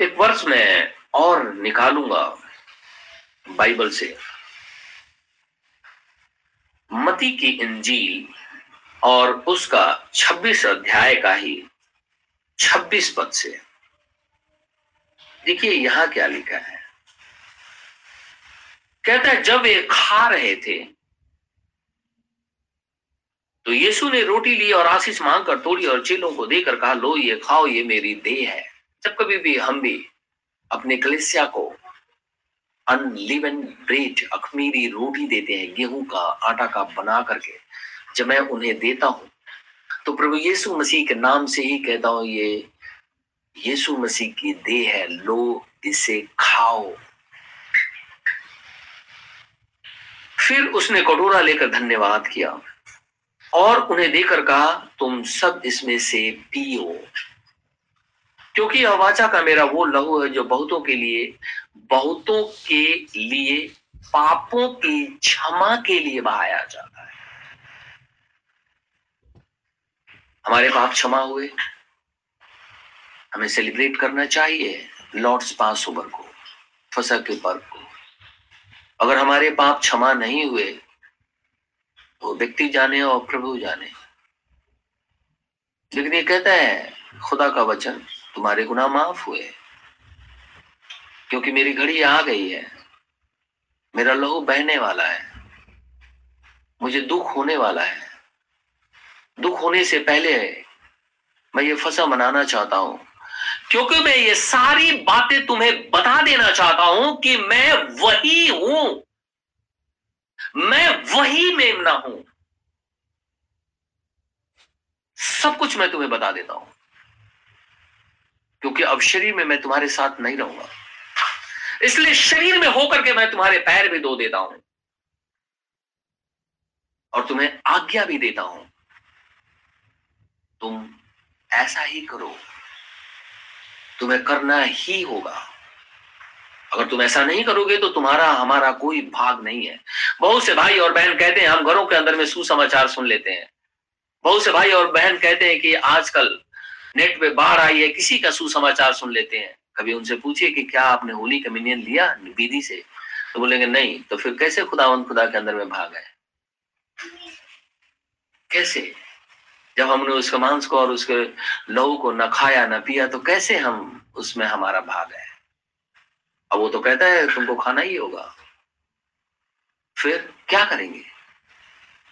एक वर्ष में और निकालूँगा बाइबल से। मती की इंजील और उसका 26 अध्याय का ही 26 पद से। देखिए यहाँ क्या लिखा है। कहता है, जब वे खा रहे थे तो यीशु ने रोटी ली और आशीष मांगकर तोड़ी और चेलों को देकर कहा, लो, ये खाओ, ये मेरी देह है। जब कभी भी हम भी अपने कलिसिया को अनलिवन ब्रेड अखमीरी रोटी देते हैं गेहूँ का आटा का बना करके। जब मैं उन्हें देता हूँ तो प्रभु यीशु मसीह के नाम से ही कहता हूँ, ये यीशु मसीह की देह है, लो, इसे खाओ। फिर उसने कटोरा लेकर धन्यवाद किया और उन्हें देकर कहा, तुम सब इसमें से पियो। क्योंकि अवाचा का मेरा वो लहू है जो बहुतों के लिए, बहुतों के लिए, पापों की क्षमा के लिए बहाया जाता है। हमारे पाप क्षमा हुए। हमें सेलिब्रेट करना चाहिए लॉर्ड्स पास ओवर को फसा के पर्व को। अगर हमारे पाप क्षमा नहीं हुए तो व्यक्ति जाने और प्रभु जाने। लेकिन ये कहता है, खुदा का वचन तुम्हारे गुना माफ़ हुए क्योंकि मेरी घड़ी आ गई है। मेरा लहू बहने वाला है। मुझे दुख होने वाला है। दुख होने से पहले मैं ये फसा मनाना चाहता हूँ। क्योंकि मैं ये सारी बातें तुम्हें बता देना चाहता हूँ कि मैं वही हूँ। मैं वही मेमना हूँ। सब कुछ मैं तुम्हें बता देता हूँ। क्योंकि अब शरीर में मैं तुम्हारे साथ नहीं रहूँगा। इसलिए शरीर में होकर के मैं तुम्हारे पैर भी धो देता हूँ। और तुम्हें आज्ञा भी देता हूँ। तुम ऐसा ही करो। तुम्हें करना ही होगा। अगर तुम ऐसा नहीं करोगे तो तुम्हारा, हमारा कोई भाग नहीं है। बहुत से भाई और बहन कहते हैं, हम घरों के अंदर में सुसमाचार सुन लेते हैं। बहुत से भाई और बहन कहते हैं कि आजकल नेट पे बाढ़ आई है किसी का सुसमाचार सुन लेते हैं। कभी उनसे पूछिए कि क्या आपने होली कम्युनियन लिया विधि से? तो बोलेंगे, नहीं। तो फिर कैसे खुदावंत खुदा के अंदर में भाग है कैसे? जब हमने उसके मांस को और उसके लहू को न खाया, न पिया तो कैसे हम उसमें हमारा भाग है अब वो तो कहता है, तुमको खाना ही होगा। फिर क्या करेंगे?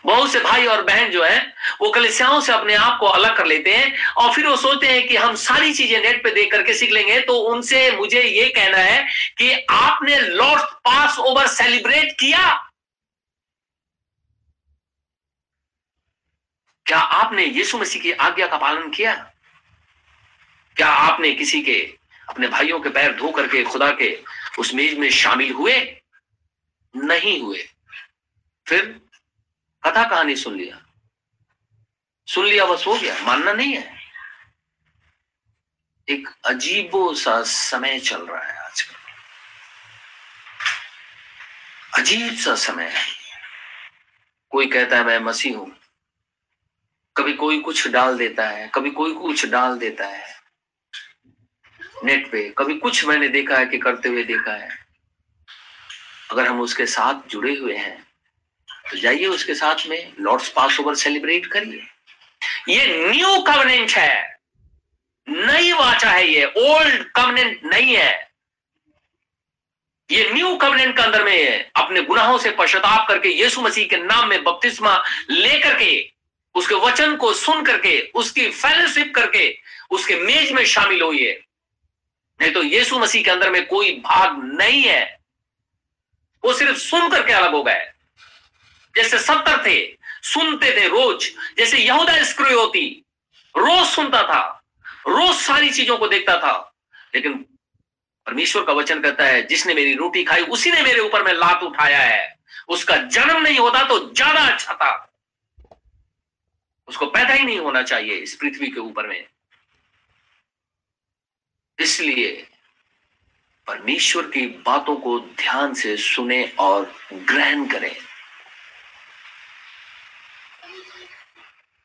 बहुत से भाई और बहन जो है, वो कलिसियाओं से अपने आप को अलग कर लेते हैं और फिर वो सोचते हैं कि हम सारी चीज़ें नेट पे देख करके सीख लेंगे। तो उनसे मुझे ये कहना है कि आपने लॉर्ड पास ओवर सेलिब्रेट किया? क्या आपने यीशु मसीह की आज्ञा का पालन किया? क्या आपने किसी के अपने भाइयों के पैर धो करके खुदा के उस मेज में शामिल हुए? नहीं हुए। फिर कथा कहानी सुन लिया। सुन लिया, बस हो गया। मानना नहीं है। एक अजीबो सा समय चल रहा है आजकल। अजीब सा समय है। कोई कहता है, मैं मसीह हूँ। कभी कोई कुछ डाल देता है, कभी कोई कुछ डाल देता है। नेट पे कभी कुछ मैंने देखा है कि करते हुए देखा है। अगर हम उसके साथ जुड़े हुए हैं जाइए उसके साथ में लॉर्ड्स पास ओवर सेलिब्रेट करिए। ये न्यू कवनेंट है। नई वाचा है ये ओल्ड कवनेंट नहीं है। ये न्यू कवनेंट के अंदर में है। अपने गुनाहों से पश्चाताप करके, यीशु मसीह के नाम में बपतिस्मा लेकर के, उसके वचन को सुन करके, उसकी फेलोशिप करके, उसके मेज में शामिल हुई नहीं तो यीशु मसीह के अंदर में कोई भाग नहीं है। वो सिर्फ़ सुन करके अलग हो गए। जैसे सत्तर थे, सुनते थे रोज। जैसे यहूदा होती, रोज सुनता था, रोज सारी चीज़ों को देखता था। लेकिन परमेश्वर का वचन कहता है, जिसने मेरी रोटी खाई, उसी ने मेरे ऊपर में लात उठाया है। उसका जन्म नहीं होता तो ज़्यादा अच्छा था। उसको पैदा ही नहीं होना चाहिए इस पृथ्वी के ऊपर में। इसलिए परमेश्वर की बातों को ध्यान से सुने और ग्रहण करें।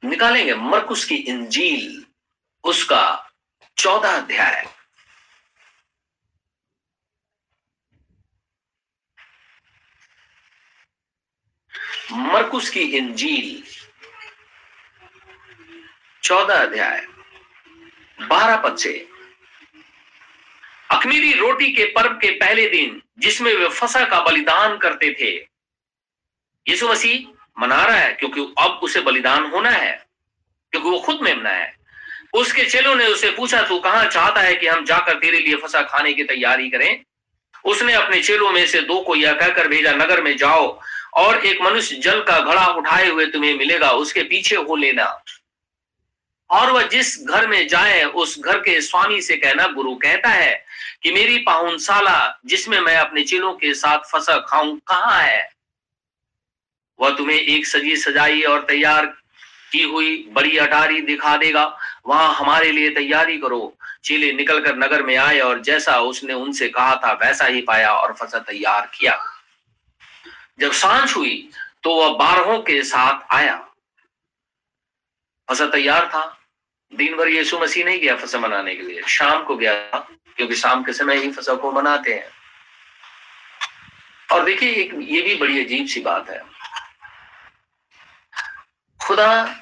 निकालेंगे। मरकुस की इंजील, उसका चौदह अध्याय। मरकुस की इंजील, चौदह अध्याय, बारह पद से। अखमीरी रोटी के पर्व के पहले दिन, जिसमें वे फसा का बलिदान करते थे, यीशु मसीह मना रहा है, क्योंकि अब उसे बलिदान होना है, क्योंकि वो खुद मेमना है। उसके चेलों ने उसे पूछा, तू कहाँ चाहता है कि हम जाकर तेरे लिए फंसा खाने की तैयारी करें? उसने अपने चेलों में से दो को यह कहकर भेजा, नगर में जाओ और एक मनुष्य जल का घड़ा उठाए हुए तुम्हें मिलेगा, उसके पीछे हो लेना। और वह जिस घर में जाए, उस घर के स्वामी से कहना, गुरु कहता है कि मेरी पाहुनशाला जिसमें मैं अपने चेलों के साथ फंसा खाऊं, कहाँ है? वह तुम्हें एक सजी सजाई और तैयार की हुई बड़ी अटारी दिखा देगा। वहाँ हमारे लिए तैयारी करो। चेले निकलकर नगर में आए और जैसा उसने उनसे कहा था, वैसा ही पाया और फसा तैयार किया। जब साँझ हुई तो वह बारहों के साथ आया। फसा तैयार था। दिन भर यीशु मसीह नहीं गया फसा मनाने के लिए। शाम को गया, क्योंकि शाम के समय ही फ़सल को मनाते हैं। और देखिए ये भी बड़ी अजीब सी बात है। खुदा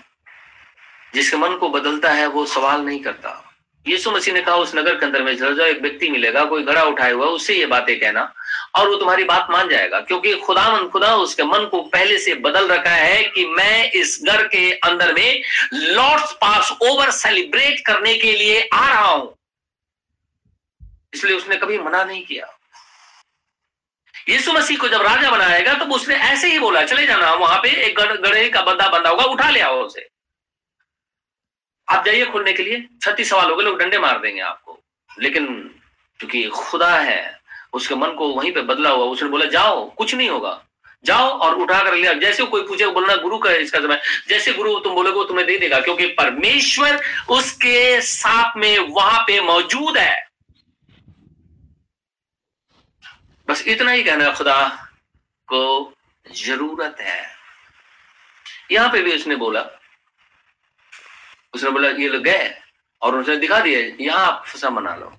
जिसके मन को बदलता है, वो सवाल नहीं करता। यीशु मसीह ने कहा, उस नगर के अंदर में चल जाओ, एक व्यक्ति मिलेगा, कोई घड़ा उठाए हुआ उससे ये बातें कहना, और वो तुम्हारी बात मान जाएगा, क्योंकि खुदा मन, खुदा उसके मन को पहले से बदल रखा है कि मैं इस घर के अंदर में लॉर्ड्स पास ओवर सेलिब्रेट करने के लिए आ रहा हूँ। इसलिए उसने कभी मना नहीं किया। यीशु मसीह को जब राजा बनाएगा तो उसने ऐसे ही बोला, चले जाना, वहाँ पे एक गड़े का बंदा बंदा होगा, उठा ले आओ उसे। आप जाइए खोलने के लिए, छत्तीस सवाल हो गए, लोग डंडे मार देंगे आपको। लेकिन क्योंकि खुदा है, उसके मन को वहीं पे बदला हुआ, उसने बोला, जाओ, कुछ नहीं होगा। जाओ और उठा कर लिया जैसे कोई पूछे बोलना, गुरु का इसका समय। जैसे गुरु, तुम बोलोगे, वो तुम्हें दे देगा, क्योंकि परमेश्वर उसके साथ में वहाँ पे मौजूद है। बस इतना ही कहना खुदा को ज़रूरत है। यहाँ पे भी उसने बोला उसने बोला, ये लोग गए और उसने दिखा दिया, यहाँ आप फसा मना लो।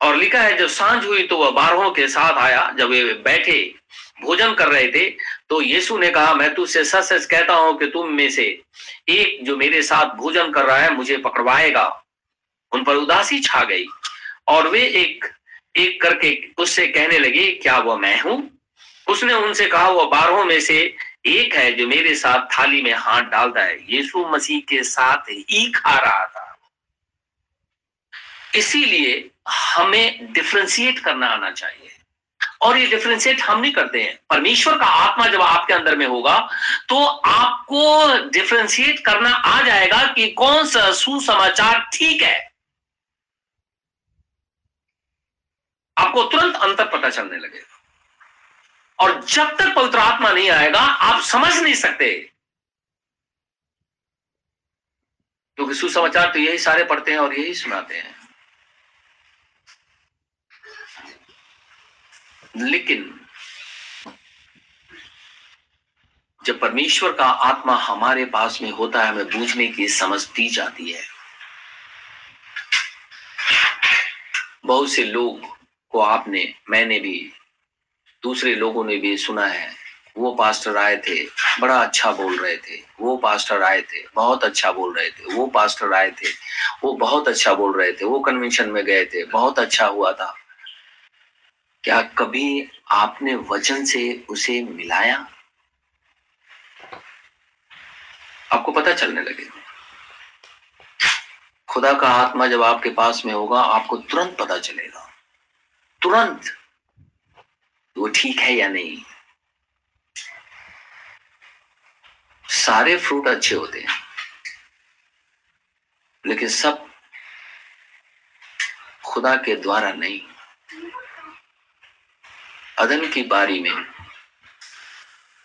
और लिखा है, जब साँझ हुई तो वह बारहों के साथ आया, जब वे बैठे, भोजन कर रहे थे तो यीशु ने कहा, मैं तुझसे सच सच कहता हूँ कि तुम में से एक जो मेरे साथ भोजन कर रहा है, मुझे पकड़वाएगा। उन पर उदासी छा गई। और वे एक एक करके उससे कहने लगे, क्या वह मैं हूँ? उसने उनसे कहा, वह बारहों में से एक है जो मेरे साथ थाली में हाथ डालता है। यीशु मसीह के साथ ही खा रहा था। इसीलिए हमें डिफ्रेंशिएट करना आना चाहिए। और ये डिफ्रेंशिएट हम नहीं करते हैं। परमेश्वर का आत्मा जब आपके अंदर में होगा तो आपको डिफ्रेंशिएट करना आ जाएगा कि कौन सा सुसमाचार ठीक है। आपको तुरंत अंतर पता चलने लगेगा और जब तक पवित्र आत्मा नहीं आएगा, आप समझ नहीं सकते। क्योंकि तो सुसमाचार तो यही सारे पढ़ते हैं और यही सुनाते हैं। लेकिन जब परमेश्वर का आत्मा हमारे पास में होता है, हमें बूझने की समझ दी जाती है। बहुत से लोग को आपने, मैंने भी, दूसरे लोगों ने भी सुना है। वो पास्टर आए थे, बड़ा अच्छा बोल रहे थे। वो पास्टर आए थे, बहुत अच्छा बोल रहे थे। वो पास्टर आए थे, वो बहुत अच्छा बोल रहे थे। वो कन्वेंशन में गए थे, बहुत अच्छा हुआ था। क्या कभी आपने वचन से उसे मिलाया? आपको पता चलने लगे। खुदा का आत्मा जब आपके पास में होगा, आपको तुरंत पता चलेगा। तुरंत वो ठीक है या नहीं? सारे फ्रूट अच्छे होते हैं, लेकिन सब खुदा के द्वारा नहीं। अदन की बारी में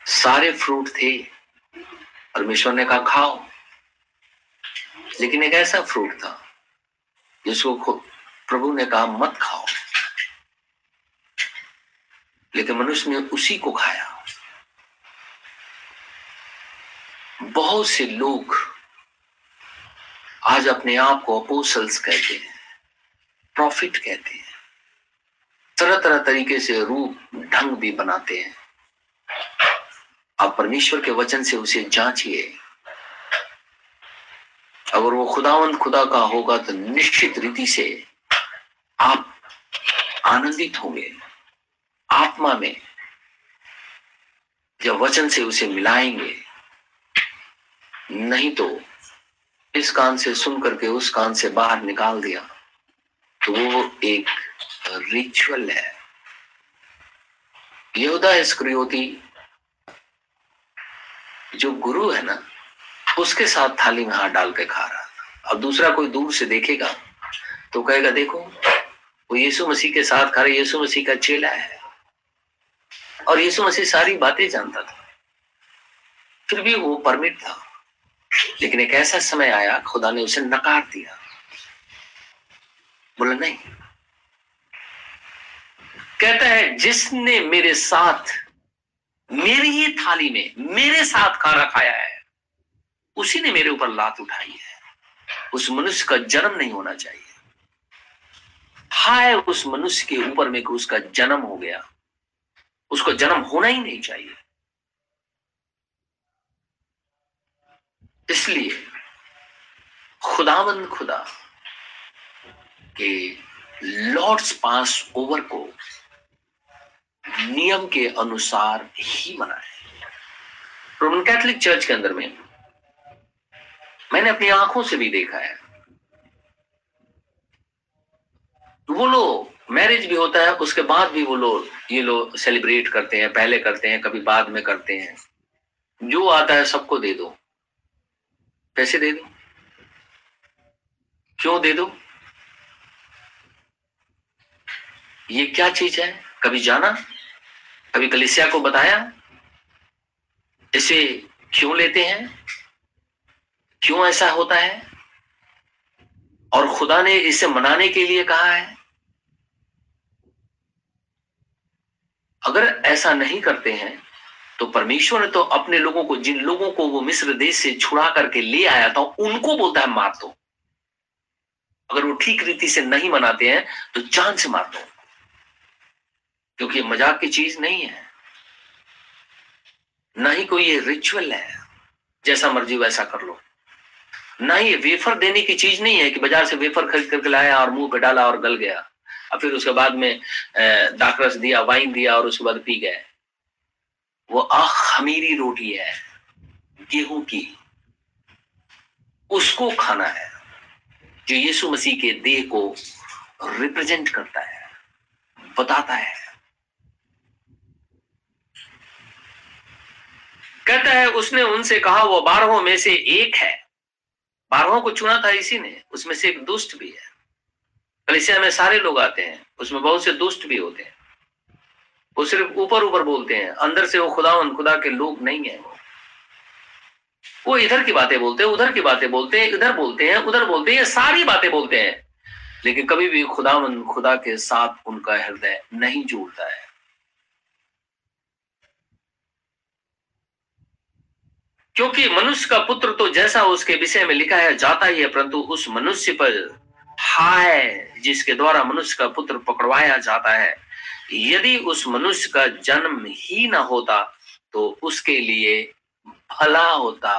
सारे फ्रूट थे, परमेश्वर ने कहा, खाओ। लेकिन एक ऐसा फ्रूट था, जिसको प्रभु ने कहा, मत खाओ। लेकिन मनुष्य ने उसी को खाया। बहुत से लोग आज अपने आप को अपोसल्स कहते हैं प्रॉफिट कहते हैं तरह तरह तरीके से रूप, ढंग भी बनाते हैं। आप परमेश्वर के वचन से उसे जांचिए। अगर वो खुदावंत खुदा का होगा तो निश्चित रीति से आप आनंदित होंगे। आत्मा में जब वचन से उसे मिलाएँगे, नहीं तो इस कान से सुन करके उस कान से बाहर निकाल दिया तो वो एक रिचुअल है। यहूदा स्क्रियोती, जो गुरु है ना, उसके साथ थाली में हाथ डाल के खा रहा था। अब दूसरा कोई दूर से देखेगा तो कहेगा, देखो, वो यीशु मसीह के साथ खा रहे, यीशु मसीह का चेला है। और यीशु मसीह सारी बातें जानता था। फिर भी वो परमिट था। लेकिन एक ऐसा समय आया, खुदा ने उसे नकार दिया। बोला, नहीं। कहता है, जिसने मेरे साथ, मेरी ही थाली में, मेरे साथ खाना खाया है, उसी ने मेरे ऊपर लात उठाई है। उस मनुष्य का जन्म नहीं होना चाहिए। हाय, उस मनुष्य के ऊपर में उसका जन्म हो गया। उसको जन्म होना ही नहीं चाहिए। इसलिए खुदावंद खुदा के लॉर्ड्स पास ओवर को नियम के अनुसार ही बनाए रोमन कैथोलिक चर्च के अंदर में मैंने अपनी आँखों से भी देखा है। वो लोग मैरिज भी होता है, उसके बाद भी वो लोग, ये लोग सेलिब्रेट करते हैं, पहले करते हैं, कभी बाद में करते हैं। जो आता है सबको दे दो। पैसे दे दो। क्यों दे दो? ये क्या चीज़ है? कभी जाना? कभी कलिसिया को बताया? इसे क्यों लेते हैं? क्यों ऐसा होता है? और खुदा ने इसे मनाने के लिए कहा है? अगर ऐसा नहीं करते हैं तो परमेश्वर ने तो अपने लोगों को, जिन लोगों को वो मिस्र देश से छुड़ा करके ले आया था, उनको बोलता है मार दो। अगर वो ठीक रीति से नहीं मनाते हैं तो जान से मार दो। क्योंकि मज़ाक की चीज़ नहीं है। ना ही कोई ये रिचुअल है, जैसा मर्ज़ी वैसा कर लो। ना ही ये वेफर देने की चीज़ नहीं है कि बाज़ार से वेफर खरीद करके लाया और मुँह पे डाला और गल गया। और फिर उसके बाद में दाखरस दिया, वाइन दिया और उसके बाद पी गए। वो अखमीरी रोटी है, गेहूँ की। उसको खाना है, जो यीशु मसीह के देह को रिप्रेजेंट करता है, बताता है। कहता है, उसने उनसे कहा, वो बारहों में से एक है। बारहों को चुना था इसी ने, उसमें से एक दुष्ट भी है। कलिसिया में सारे लोग आते हैं, उसमें बहुत से दुष्ट भी होते हैं। वो सिर्फ़ ऊपर ऊपर बोलते हैं, अंदर से वो खुदा खुदा के लोग नहीं है वो। वो इधर की बातें बोलते हैं, उधर की बातें बोलते हैं, इधर बोलते हैं, उधर बोलते हैं सारी बातें बोलते हैं। लेकिन कभी भी खुदा खुदा के साथ उनका हृदय नहीं जुड़ता है। क्योंकि मनुष्य का पुत्र तो जैसा उसके विषय में लिखा है, जाता ही है, परंतु उस मनुष्य पर हाय, जिसके द्वारा मनुष्य का पुत्र पकड़वाया जाता है। यदि उस मनुष्य का जन्म ही ना होता तो उसके लिए भला होता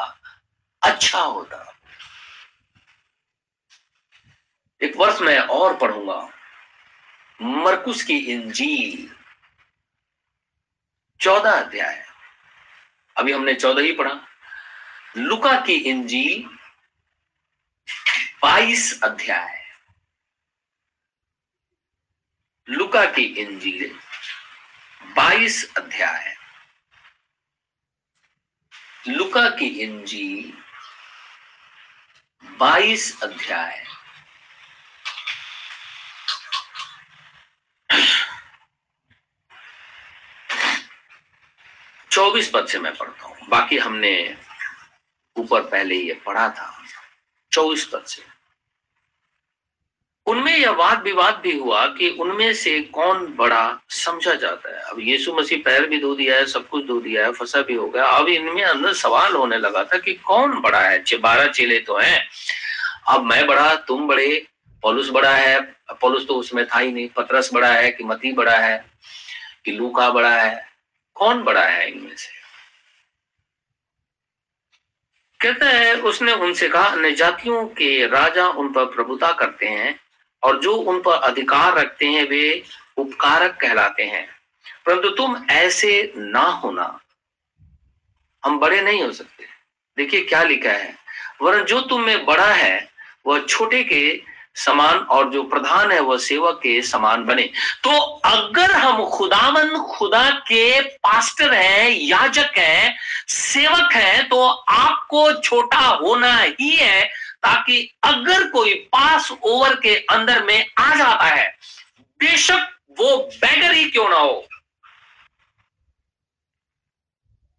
अच्छा होता। एक वर्ष में और पढ़ूँगा। मरकुस की इंजील, चौदह अध्याय। अभी हमने चौदह ही पढ़ा। लुका की इंजील, बाईस अध्याय। लुका की इंजील, बाईस अध्याय। लुका की इंजील, बाईस अध्याय। चौबीस पद से मैं पढ़ता हूँ। बाकी हमने ऊपर पहले ये पढ़ा था। चौबीस पद से। उनमें यह वाद विवाद भी हुआ कि उनमें से कौन बड़ा समझा जाता है। अब यीशु मसीह पैर भी धो दिया है, सब कुछ धो दिया है, फंसा भी हो गया। अब इनमें अंदर सवाल होने लगा था कि कौन बड़ा है? बारह चेले तो हैं। अब मैं बड़ा, तुम बड़े, पोलुस बड़ा है। पोलुस तो उसमें था ही नहीं। पतरस बड़ा है कि मती बड़ा है, कि लूका बड़ा है। कौन बड़ा है इनमें से? कहता है, उसने उनसे कहा अन्य जातियों के राजा उन पर प्रभुता करते हैं। और जो उन पर अधिकार रखते हैं, वे उपकारक कहलाते हैं। परंतु तुम ऐसे ना होना। हम बड़े नहीं हो सकते। देखिए क्या लिखा है। वरन जो तुम में बड़ा है, वह छोटे के समान और जो प्रधान है, वह सेवक के समान बने। तो अगर हम खुदावन खुदा के पास्टर हैं, याजक हैं, सेवक हैं तो आपको छोटा होना ही है। ताकि अगर कोई पास ओवर के अंदर में आ जाता है, बेशक वो बैगर ही क्यों ना हो।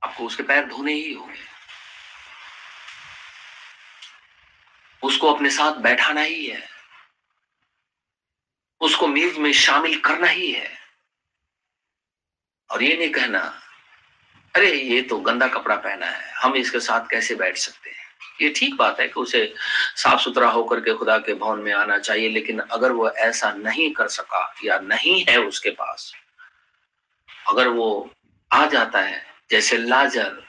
आपको उसके पैर धोने ही होंगे। उसको अपने साथ बैठाना ही है। उसको मेज में शामिल करना ही है। और ये नहीं कहना, अरे, ये तो गंदा कपड़ा पहना है, हम इसके साथ कैसे बैठ सकते हैं? ये ठीक बात है कि उसे साफ़ सुथरा होकर के खुदा के भवन में आना चाहिए, लेकिन अगर वो ऐसा नहीं कर सका या नहीं है उसके पास, अगर वो आ जाता है, जैसे लाजर,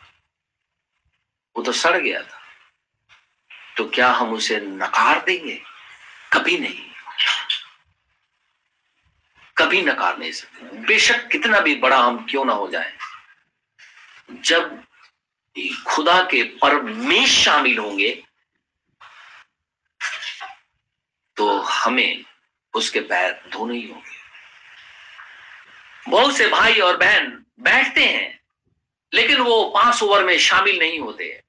वो तो सड़ गया था तो क्या हम उसे नकार देंगे? कभी नहीं। कभी नकार नहीं सकते। बेशक कितना भी बड़ा हम क्यों ना हो जाए। जब खुदा के परमेश शामिल होंगे तो हमें उसके पैर धोने ही होंगे। बहुत से भाई और बहन बैठते हैं, लेकिन वो पाँच ओवर में शामिल नहीं होते।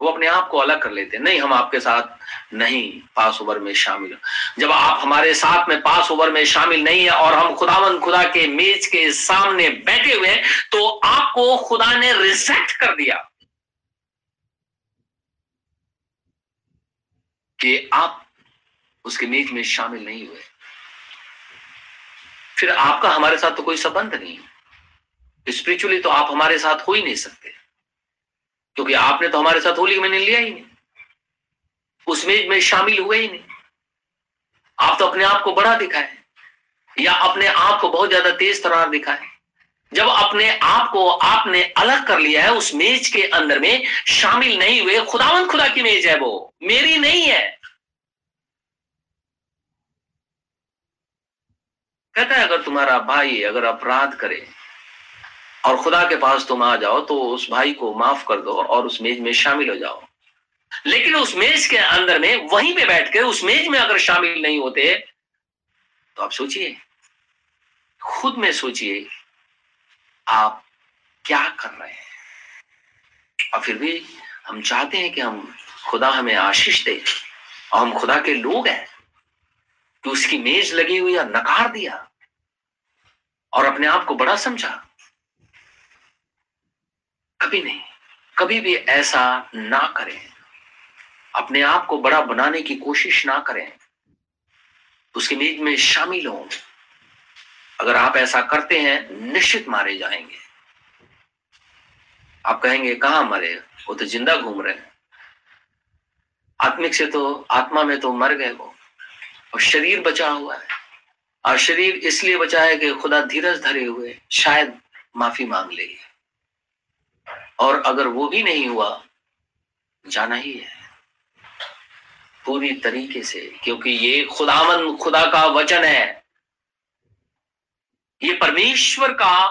वो अपने आप को अलग कर लेते हैं। नहीं, हम आपके साथ नहीं पास ओवर में शामिल जब आप हमारे साथ में पास ओवर में शामिल नहीं है और हम खुदावन खुदा के मेज के सामने बैठे हुए तो आपको खुदा ने रिजेक्ट कर दिया कि आप उसके मेज में शामिल नहीं हुए। फिर आपका हमारे साथ तो कोई संबंध नहीं। स्पिरिचुअली तो आप हमारे साथ हो ही नहीं सकते। क्योंकि आपने तो हमारे साथ होली मैंने लिया ही नहीं। उस मेज में शामिल हुए ही नहीं। आप तो अपने आप को बड़ा दिखाए या अपने आप को बहुत ज़्यादा तेज तरार दिखाए जब अपने आप को आपने अलग कर लिया है, उस मेज के अंदर में शामिल नहीं हुए खुदावन खुदा की मेज है वो, मेरी नहीं है। कहता है, अगर तुम्हारा भाई अगर अपराध करे और खुदा के पास तुम आ जाओ तो उस भाई को माफ़ कर दो और उस मेज में शामिल हो जाओ। लेकिन उस मेज के अंदर में, वहीं पे बैठ कर उस मेज में अगर शामिल नहीं होते तो आप सोचिए, खुद में सोचिए, आप क्या कर रहे हैं? और फिर भी हम चाहते हैं कि हम खुदा हमें आशीष दे, और हम खुदा के लोग हैं, कि उसकी मेज लगी हुई या नकार दिया, और अपने आप को बड़ा समझा। कभी नहीं। कभी भी ऐसा ना करें। अपने आप को बड़ा बनाने की कोशिश ना करें। उसकी मेज में शामिल हो। अगर आप ऐसा करते हैं, निश्चित मारे जाएँगे। आप कहेंगे, कहाँ मरे? वो तो ज़िंदा घूम रहे हैं। आत्मिक से तो आत्मा में तो मर गए वो। और शरीर बचा हुआ है। और शरीर इसलिए बचा है कि खुदा धीरज धरे हुए शायद माफ़ी मांग ले। और अगर वो भी नहीं हुआ, जाना ही है। पूरी तरीके से, क्योंकि ये खुदावन, खुदा का वचन है। ये परमेश्वर का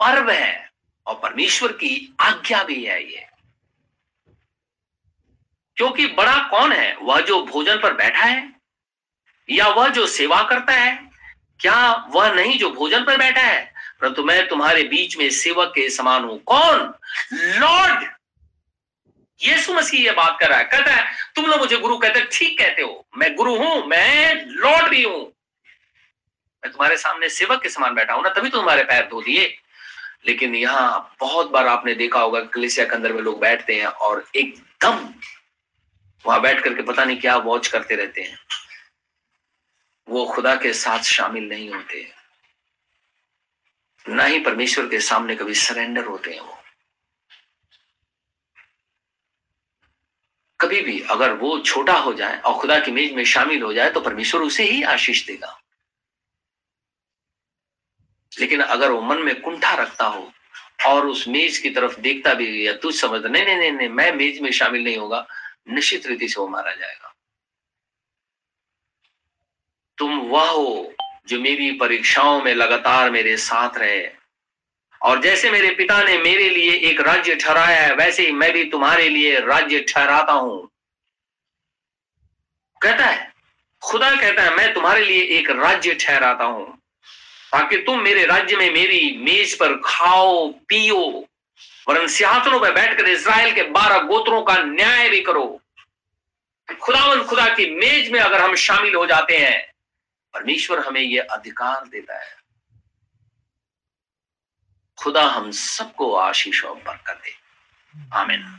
पर्व है और परमेश्वर की आज्ञा भी है ये। क्योंकि बड़ा कौन है? वह जो भोजन पर बैठा है या वह जो सेवा करता है? क्या वह नहीं जो भोजन पर बैठा है? परंतु मैं तुम्हारे बीच में सेवक के समान हूँ। कौन? लॉर्ड! यीशु मसीह ये बात कर रहा है। कहता है, तुम लोग मुझे गुरु कहते, ठीक कहते हो। मैं गुरु हूँ, मैं लॉर्ड भी हूँ। मैं तुम्हारे सामने सेवक के समान बैठा हूँ ना, तभी तो तुम्हारे पैर धो दिए। लेकिन यहाँ बहुत बार आपने देखा होगा, कलिसिया के अंदर में लोग बैठते हैं और एकदम वहाँ बैठ करके पता नहीं क्या वॉच करते रहते हैं। वो खुदा के साथ शामिल नहीं होते। ना ही परमेश्वर के सामने कभी सरेंडर होते हैं वो। कभी भी अगर वो छोटा हो जाए और खुदा की मेज में शामिल हो जाए तो परमेश्वर उसे ही आशीष देगा। लेकिन अगर वो मन में कुंठा रखता हो और उस मेज की तरफ़ देखता भी या तुझ समझ, नहीं नहीं नहीं नहीं, मैं मेज में शामिल नहीं होगा, निश्चित रीति से वो मारा जाएगा। तुम वह हो जो मेरी परीक्षाओं में लगातार मेरे साथ रहे। और जैसे मेरे पिता ने मेरे लिए एक राज्य ठहराया है, वैसे ही मैं भी तुम्हारे लिए राज्य ठहराता हूँ। कहता है, खुदा कहता है, मैं तुम्हारे लिए एक राज्य ठहराता हूँ, ताकि तुम मेरे राज्य में मेरी मेज पर खाओ, पियो, वरन सिंहासनों पर बैठकर इसराइल के बारह गोत्रों का न्याय भी करो। खुदावन खुदा की मेज में अगर हम शामिल हो जाते हैं परमेश्वर हमें यह अधिकार देता है। खुदा हम सबको आशीष और बरकत दे। आमिन।